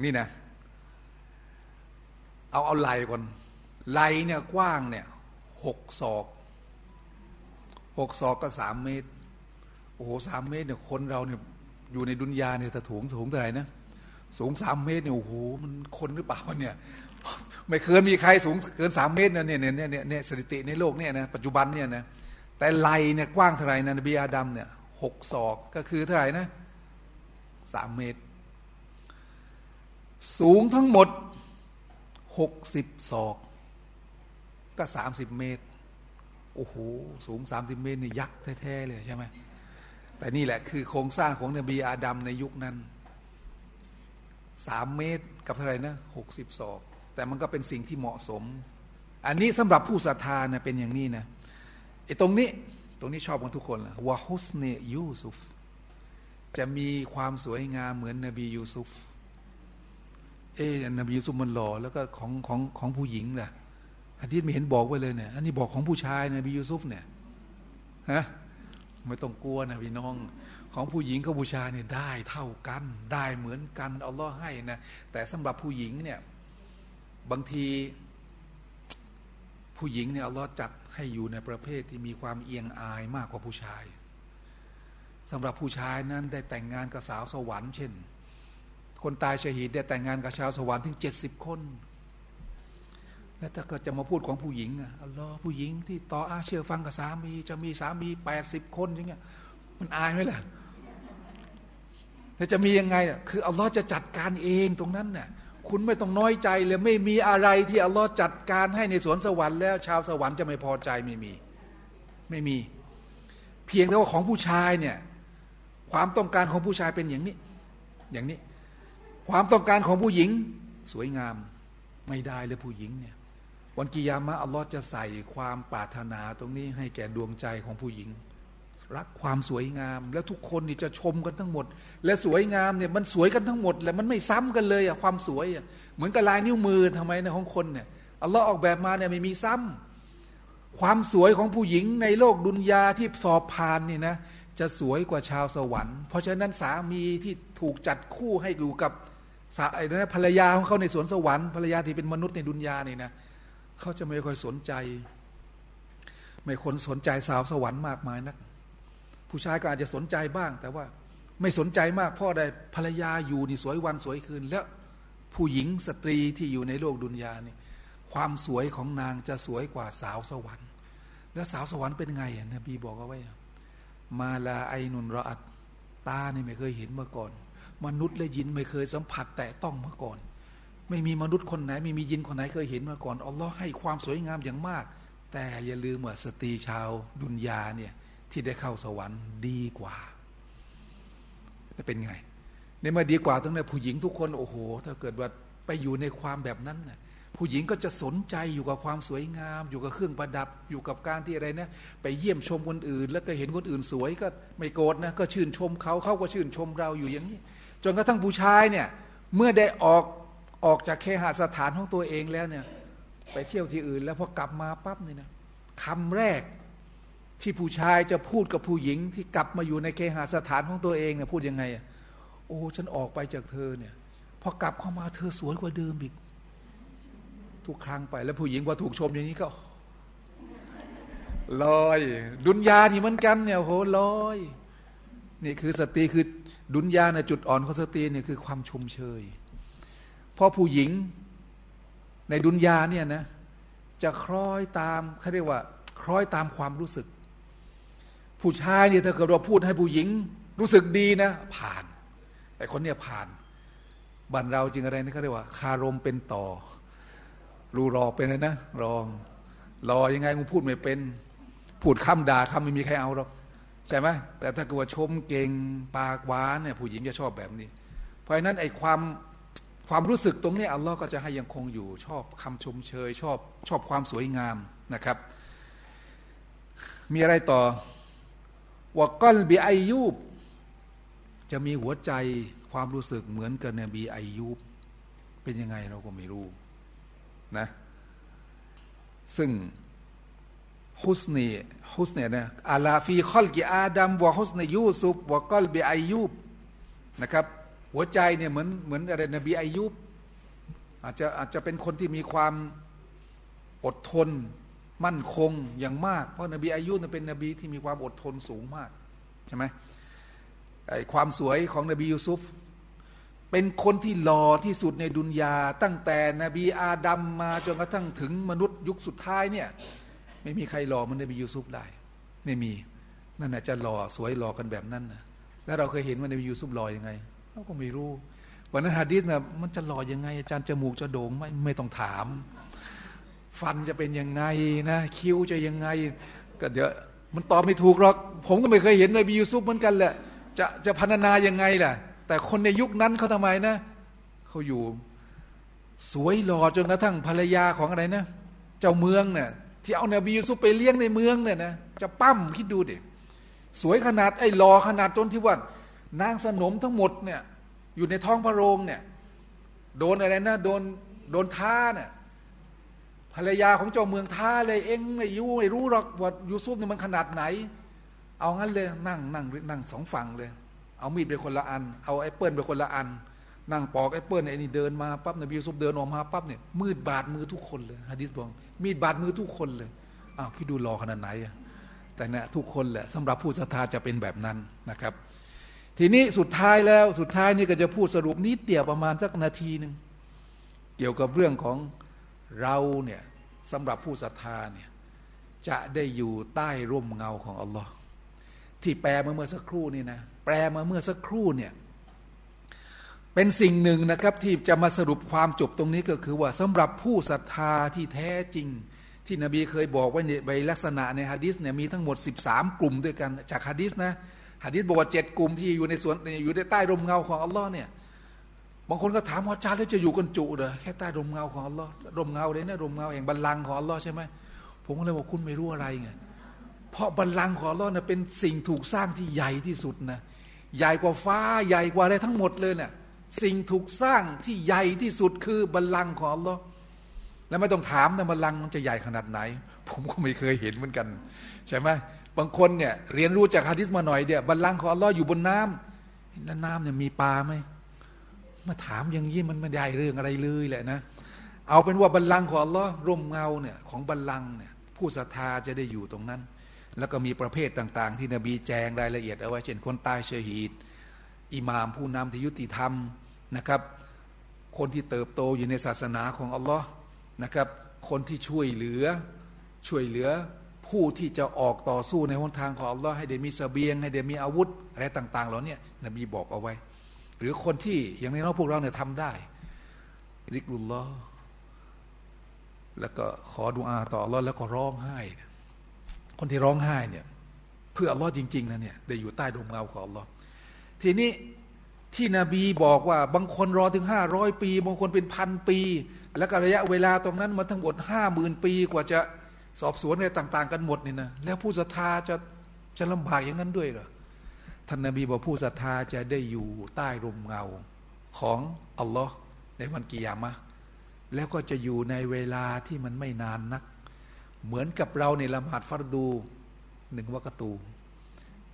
นี่นะ เอาเอาไหลก่อนไหลเนี่ยกว้างเนี่ยหกศอกหกศอกก็สามเมตร อ้โหสามเมตรเนี่ยคนเราเนี่ยอยู่ในดุนยาเนี่ยถ้าถูงสูงเท่าไหร่นะสูงสามเมตรเนี่ยโอ้โหมันคนหรือเปล่าเนี่ยไม่เคยมีใครสูงเกินสามเมตรเนี่ยเนี่ยเนี่ยเนี่ยเนี่ยสถิติในโลกเนี่ยนะปัจจุบันเนี่ยนะแต่ไหลเนี่ยกว้างเท่าไหร่นะนบีอาดัมเนี่ยหกศอกก็คือเท่าไหร่นะสามเมตร สูงทั้งหมดหกสิบศอก ก็สามสิบเมตร โอ้โห สูงสามสิบเมตรนี่ยักษ์แท้ ๆ เลยใช่ไหม แต่นี่แหละคือโครงสร้างของนบีอาดัมในยุคนั้นสามเมตรกับเท่าไหร่นะหกสิบศอกแต่มันก็เป็นสิ่งที่เหมาะสม อันนี้สำหรับผู้ศรัทธานะเป็นอย่างนี้นะไอ้ตรงนี้ตรงนี้ชอบกันทุกคนละวะฮุสเนยูซุฟจะมีความสวยงามเหมือนนบียูซุฟเอ๊นบียูซุฟมันหล่อแล้วก็ของของของผู้หญิงล่ะอันที่ไม่เห็นบอกไว้เลยเนี่ยอันนี้บอกของผู้ชายนบียูซุฟเนี่ยฮะ ไม่ต้องกลัวนะพี่น้อง ของผู้หญิงกับผู้ชายเนี่ยได้เท่ากัน ได้เหมือนกันอัลลอฮ์ให้นะแต่สำหรับผู้หญิงเนี่ยบางทีผู้หญิงเนี่ยอัลลอฮ์จัดให้อยู่ในประเภทที่มีความเอียงอายมากกว่าผู้ชายสำหรับผู้ชายนั้นได้แต่งงานกับสาวสวรรค์เช่น คนตายชหีดได้แต่งงานกับชาวสวรรค์ถึงเจ็ดสิบคน แล้วถ้าก็จะมาพูดของผู้หญิงอะอัลลอฮ์ผู้หญิงที่ต่ออาเชื่อฟังกับสามี จะมีสามีแปดสิบคนอย่างเงี้ยมันอายไหมล่ะแล้วจะมียังไงอะคืออัลลอฮ์จะจัดการเองตรงนั้นน่ะคุณไม่ต้องน้อยใจเลยไม่มีอะไรที่อัลลอฮ์จัดการให้ในสวนสวรรค์แล้ว ชาวสวรรค์จะไม่พอใจไม่มี ไม่มี เพียงแต่ว่าของผู้ชายเนี่ยความต้องการของผู้ชายเป็นอย่างนี้ อย่างนี้ ความต้องการของผู้หญิง สวยงามไม่ได้เลยผู้หญิงเนี่ย วันกิยามะอัลลอฮ์จะใส่ความปรารถนาตรงนี้ให้แก่ดวงใจของผู้หญิง รักความสวยงาม แล้วทุกคนนี่จะชมกันทั้งหมด และสวยงามเนี่ยมันสวยกันทั้งหมดแหละมันไม่ซ้ำกันเลยอะความสวยอะเหมือนกับลายนิ้วมือทำไมในของคนเนี่ยอัลลอฮ์ออกแบบมาเนี่ยไม่มีซ้ำความสวยของผู้หญิงในโลกดุนยาที่สอบผ่านนี่นะจะสวยกว่าชาวสวรรค์ เพราะฉะนั้นสามีที่ถูกจัดคู่ให้อยู่กับสาไอ้นะภรรยาของเขาในสวนสวรรค์ภรรยาที่เป็นมนุษย์ในดุนยานี่นะ เขาจะไม่ค่อยสนใจ ไม่คนสนใจสาวสวรรค์มากมายนัก ผู้ชายก็อาจจะสนใจบ้าง แต่ว่าไม่สนใจมากพราะใดภรรยาอยู่นี่สวยวันสวยคืน แล้วผู้หญิงสตรีที่อยู่ในโลกดุนยานี่ ความสวยของนางจะสวยกว่าสาวสวรรค์ แล้วสาวสวรรค์เป็นไงอะนบีบอกเอาไว้มาลาไอนุนรออัดตานี่ไม่เคยเห็นมาก่อน มนุษย์และยินไม่เคยสัมผัสแต่ต้องมาก่อน ไม่มีมนุษย์คนไหน ไม่มียินคนไหนเคยเห็นมาก่อนอัลลอฮ์ให้ความสวยงามอย่างมาก แต่อย่าลืมว่าสตรีชาวดุนยาเนี่ยที่ได้เข้าสวรรค์ดีกว่าจะเป็นไง ในมาดีกว่าตั้งแต่ผู้หญิงทุกคนโอ้โห ถ้าเกิดว่าไปอยู่ในความแบบนั้นนะผู้หญิงก็จะสนใจอยู่กับความสวยงาม อยู่กับเครื่องประดับอยู่กับการที่อะไรนะ ไปเยี่ยมชมคนอื่น แล้วก็เห็นคนอื่นสวยก็ไม่โกรธนะก็ชื่นชมเขาเขาก็ชื่นชมเราอยู่อย่างนี้ จนกระทั่งผู้ชายเนี่ยเมื่อได้ออก ออกจากเคหสถานของตัวเองแล้วเนี่ย ไปเที่ยวที่อื่น แล้วพอกลับมาปั๊บนี่นะคำแรกที่ผู้ชายจะพูดกับผู้หญิง ที่กลับมาอยู่ในเคหสถานของตัวเองเนี่ยพูดยังไงอะโอ้ฉันออกไปจากเธอเนี่ยพอกลับเข้ามาเธอสวยกว่าเดิมอีกทุกครั้งไป แล้วผู้หญิงพอถูกชมอย่างนี้ก็ลอย ดุนยานี่เหมือนกันเนี่ยโหลอย นี่คือสตรีคือดุนยาเนี่ยจุดอ่อนของสตรีเนี่ยคือความชมเชย พอผู้หญิงในดุนยาเนี่ยนะจะคล้อยตามเขาเรียกว่า คล้อยตามความรู้สึก ผู้ชายเนี่ยถ้าเกิดเราพูดให้ผู้หญิง รู้สึกดีนะ ผ่าน แต่คนเนี่ยผ่านบันเราจริงอะไรนะเขาเรียกว่า คารมเป็นต่อ รูรอเป็นเลยนะ รอง รอยังไงกูพูดไม่เป็น พูดคำด่าคำไม่มีใครเอาหรอกใช่ไหมแต่ถ้าเกิดว่าชมเก่งปากหวานเนี่ยผู้หญิงจะชอบแบบนี้ เพราะฉะนั้นไอ้ความ ความรู้สึกตรงนี้อัลลอฮ์ก็จะให้ยังคงอยู่ ชอบคำชมเชย ชอบชอบความสวยงามนะครับ มีอะไรต่อวกก้ลบีไอยูบจะมีหัวใจความรู้สึกเหมือนกับนบีไอยูบเป็นยังไงเราก็ไม่รู้นะซึ่งฮุสเนีฮุสเนีนะอาลาฟีคอลกิอาดัมวะฮุสนียูซุฟวะกอลบีอยูบนะครับ หัวใจเนี่ยเหมือนเหมือนอะไรนบีอายุบอาจจะอาจจะเป็นคนที่มีความอดทนมั่นคงอย่างมาก เพราะนบีอายุเนี่ยเป็นนบีที่มีความอดทนสูงมากใช่ไหมไอความสวยของนบียูซุฟเป็นคนที่หล่อที่สุดในดุนยา ตั้งแต่นบีอาดัมมาจนกระทั่งถึงมนุษย์ยุคสุดท้ายเนี่ยไม่มีใครหล่อเหมือนนบียูซุฟได้ไม่มีนั่นแหะจะหล่อสวยหล่อกันแบบนั้นนะแล้วเราเคยเห็นว่านบียูซุฟหล่อยังไง เราก็ไม่รู้วันนั้นฮะดิษนะมันจะหล่อยังไง อาจารย์จมูกจะโด่งไม่ไม่ต้องถาม ฟันจะเป็นยังไงนะ คิ้วจะยังไง ก็เดี๋ยวมันตอบไม่ถูกหรอก ผมก็ไม่เคยเห็นนบียูซุฟเหมือนกันแหละ จะจะพันนายังไงล่ะ แต่คนในยุคนั้นเขาทำไมนะเขาอยู่ สวยหล่อจนกระทั่งภรรยาของอะไรนะ เจ้าเมืองเนี่ยที่เอานบียูซุฟไปเลี้ยงในเมืองเนี่ยนะจะปั้มคิดดูดิสวยขนาดไอ้หล่อขนาดจนที่ว่า นางสนมทั้งหมดเนี่ยอยู่ในท้องพระโรงเนี่ยโดนอะไรนะโดนโดนท้าเนี่ยภรรยาของเจ้าเมืองท้าเลยเองไม่ยูไม่รู้หรอกว่ายูซุฟเนี่ยมันขนาดไหน เอางั้นเลยนั่งนั่งนั่งสองฝั่งเลย เอามีดไปคนละอัน เอาแอปเปิลไปคนละอัน นั่งปอกแอปเปิลไอ้นี่เดินมาปั๊บนบียูซุฟเดินออกมาปั๊บเนี่ยมีดบาดมือทุกคนเลยฮะดิษบอกมีดบาดมือทุกคนเลยอ้าวคิดดูหล่อขนาดไหนแต่เนี่ยทุกคนแหละสำหรับผู้ศรัทธาจะเป็นแบบนั้นนะครับ ทีนี้สุดท้ายแล้วสุดท้ายนี่ก็จะพูดสรุปนิดเดียวประมาณสักนาทีหนึ่งเกี่ยวกับเรื่องของเราเนี่ยสำหรับผู้ศรัทธาเนี่ยจะได้อยู่ใต้ร่มเงาของอัลลอฮ์ที่แปลมาเมื่อสักครู่นี่นะแปลมาเมื่อสักครู่เนี่ยเป็นสิ่งหนึ่งนะครับที่จะมาสรุปความจบตรงนี้ก็คือว่าสำหรับผู้ศรัทธาที่แท้จริง ที่นบีเคยบอกไว้ในลักษณะในฮะดิษเนี่ยมีทั้งหมด 13 กลุ่มด้วยกันจากฮะดิษนะ ฮะดิษบอกว่าเจ็ดกลุ่มที่อยู่ในสวนอยู่ในใต้ร่มเงาของอัลลอฮ์เนี่ยบางคนก็ถามว่าอาจารย์แล้วจะอยู่กันจุเหรอแค่ใต้ร่มเงาของอัลลอฮ์ร่มเงาเลยนะร่มเงาแห่งบัลลังก์ของอัลลอฮ์ใช่ไหมผมก็เลยบอกคุณไม่รู้อะไรไงเพราะบัลลังก์ของอัลลอฮ์น่ะเป็นสิ่งถูกสร้างที่ใหญ่ที่สุดนะใหญ่กว่าฟ้าใหญ่กว่าอะไรทั้งหมดเลยเนะี่ยสิ่งถูกสร้างที่ใหญ่ที่สุดคือบัลลังก์ของอัลลอฮ์แล้วไม่ต้องถามนะบัลลังก์มันจะใหญ่ขนาดไหน ผมก็ไม่เคยเห็นเหมือนกัน ใช่ไหม บางคนเนี่ยเรียนรู้จากฮะดิษมาหน่อยเดียวบัลลังก์ของอัลลอฮ์อยู่บนน้ำแล้วน้ำเนี่ยมีปลาไหมมาถามอย่างนี้มันไม่ได้เรื่องอะไรเลยแหละนะ เอาเป็นว่าบัลลังก์ของอัลลอฮ์ร่มเงาเนี่ยของบัลลังก์เนี่ยผู้ศรัทธาจะได้อยู่ตรงนั้น แล้วก็มีประเภทต่าง ๆ ที่นบีแจงรายละเอียดเอาไว้ เช่นคนตายเชฮีดอิหม่ามผู้นำที่ยุติธรรมนะครับ คนที่เติบโตอยู่ในศาสนาของอัลลอฮ์นะครับ คนที่ช่วยเหลือช่วยเหลือ ผู้ที่จะออกต่อสู้ในหนทางของอัลลอฮ์ให้ได้มีสเสบียง ให้ได้มีอาวุธอะไรต่าง ๆ เหล่านี้นบีบอกเอาไว้ หรือคนที่อย่างน้อยพวกเราเนี่ยทำได้ซิกรุลลอฮ์แล้วก็ขอดุอาต่ออัลลอฮ์แล้วก็ร้องไห้ คนที่ร้องไห้เนี่ยเพื่ออัลลอฮ์จริงๆนะเนี่ยได้อยู่ใต้ดวงเงาของอัลลอฮ์ทีนี้ที่นบีบอกว่าบางคนรอถึงห้าร้อยปี บางคนเป็นพันปี แล้วก็ระยะเวลาตรงนั้นมาทั้งหมดห้าหมื่นปีกว่าจะ สอบสวนอะไรต่าง ๆ กันหมดนี่นะแล้วผู้ศรัทธาจะจะลำบากอย่างนั้นด้วยเหรอท่านนบีบอกผู้ศรัทธาจะได้อยู่ใต้ร่มเงาของอัลลอฮ์ในวันกิยามะแล้วก็จะอยู่ในเวลาที่มันไม่นานนัก เหมือนกับเราในละหมาดฟัรดูหนึ่งวักตู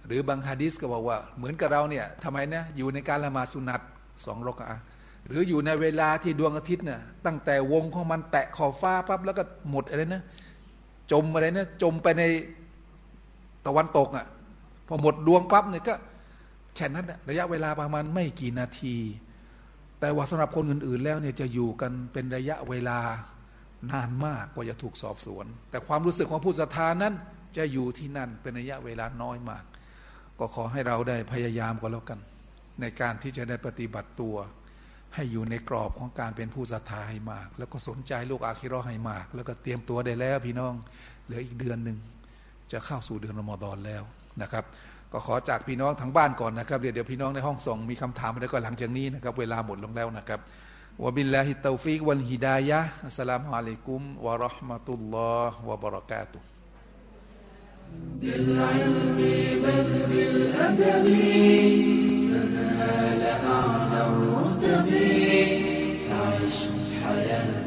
หรือบางฮะดิษก็บอกว่า เหมือนกับเราเนี่ยทำไมนะอยู่ในการละหมาดสุนัตสองรกอะหรืออยู่ในเวลาที่ดวงอาทิตย์เนี่ยตั้งแต่วงของมันแตะขอบฟ้าปั๊บแล้วก็หมดอะไรนะ จมอะไรนะจมไปในตะวันตกอะ่ะพอหมดดวงปั๊บเนี่ยก็แค่นั้นระยะเวลาประมาณไม่กี่นาที แต่ว่าสำหรับคนอื่น ๆ แล้วเนี่ยจะอยู่กันเป็นระยะเวลานานมากกว่าจะถูกสอบสวน แต่ความรู้สึกของผู้ศรัทธานั้น จะอยู่ที่นั่นเป็นระยะเวลาน้อยมาก ก็ขอให้เราได้พยายามก็แล้วกัน ในการที่จะได้ปฏิบัติตัว ให้อยู่ในกรอบของการเป็นผู้ศรัทธาให้มาก แล้วก็สนใจโลกอาคิรอให้มาก แล้วก็เตรียมตัวได้แล้วพี่น้องเหลืออีกเดือนหนึ่งจะเข้าสู่เดือนรอมฎอนแล้วนะครับ ก็ขอจากพี่น้องทั้งบ้านก่อนนะครับเดี๋ยวเดี๋ยวพี่น้องในห้องส่งมีคำถามอะไรก็หลังจากนี้นะครับ เวลาหมดลงแล้วนะครับวะบิลลาฮิตตฟิกวันฮิดายะอัสสลามุอะลัยกุมวะราะห์มะตุลลอฮ์วะบะเราะกาตุ بالعلم بل بالأدب تنتمي فعش حياتي.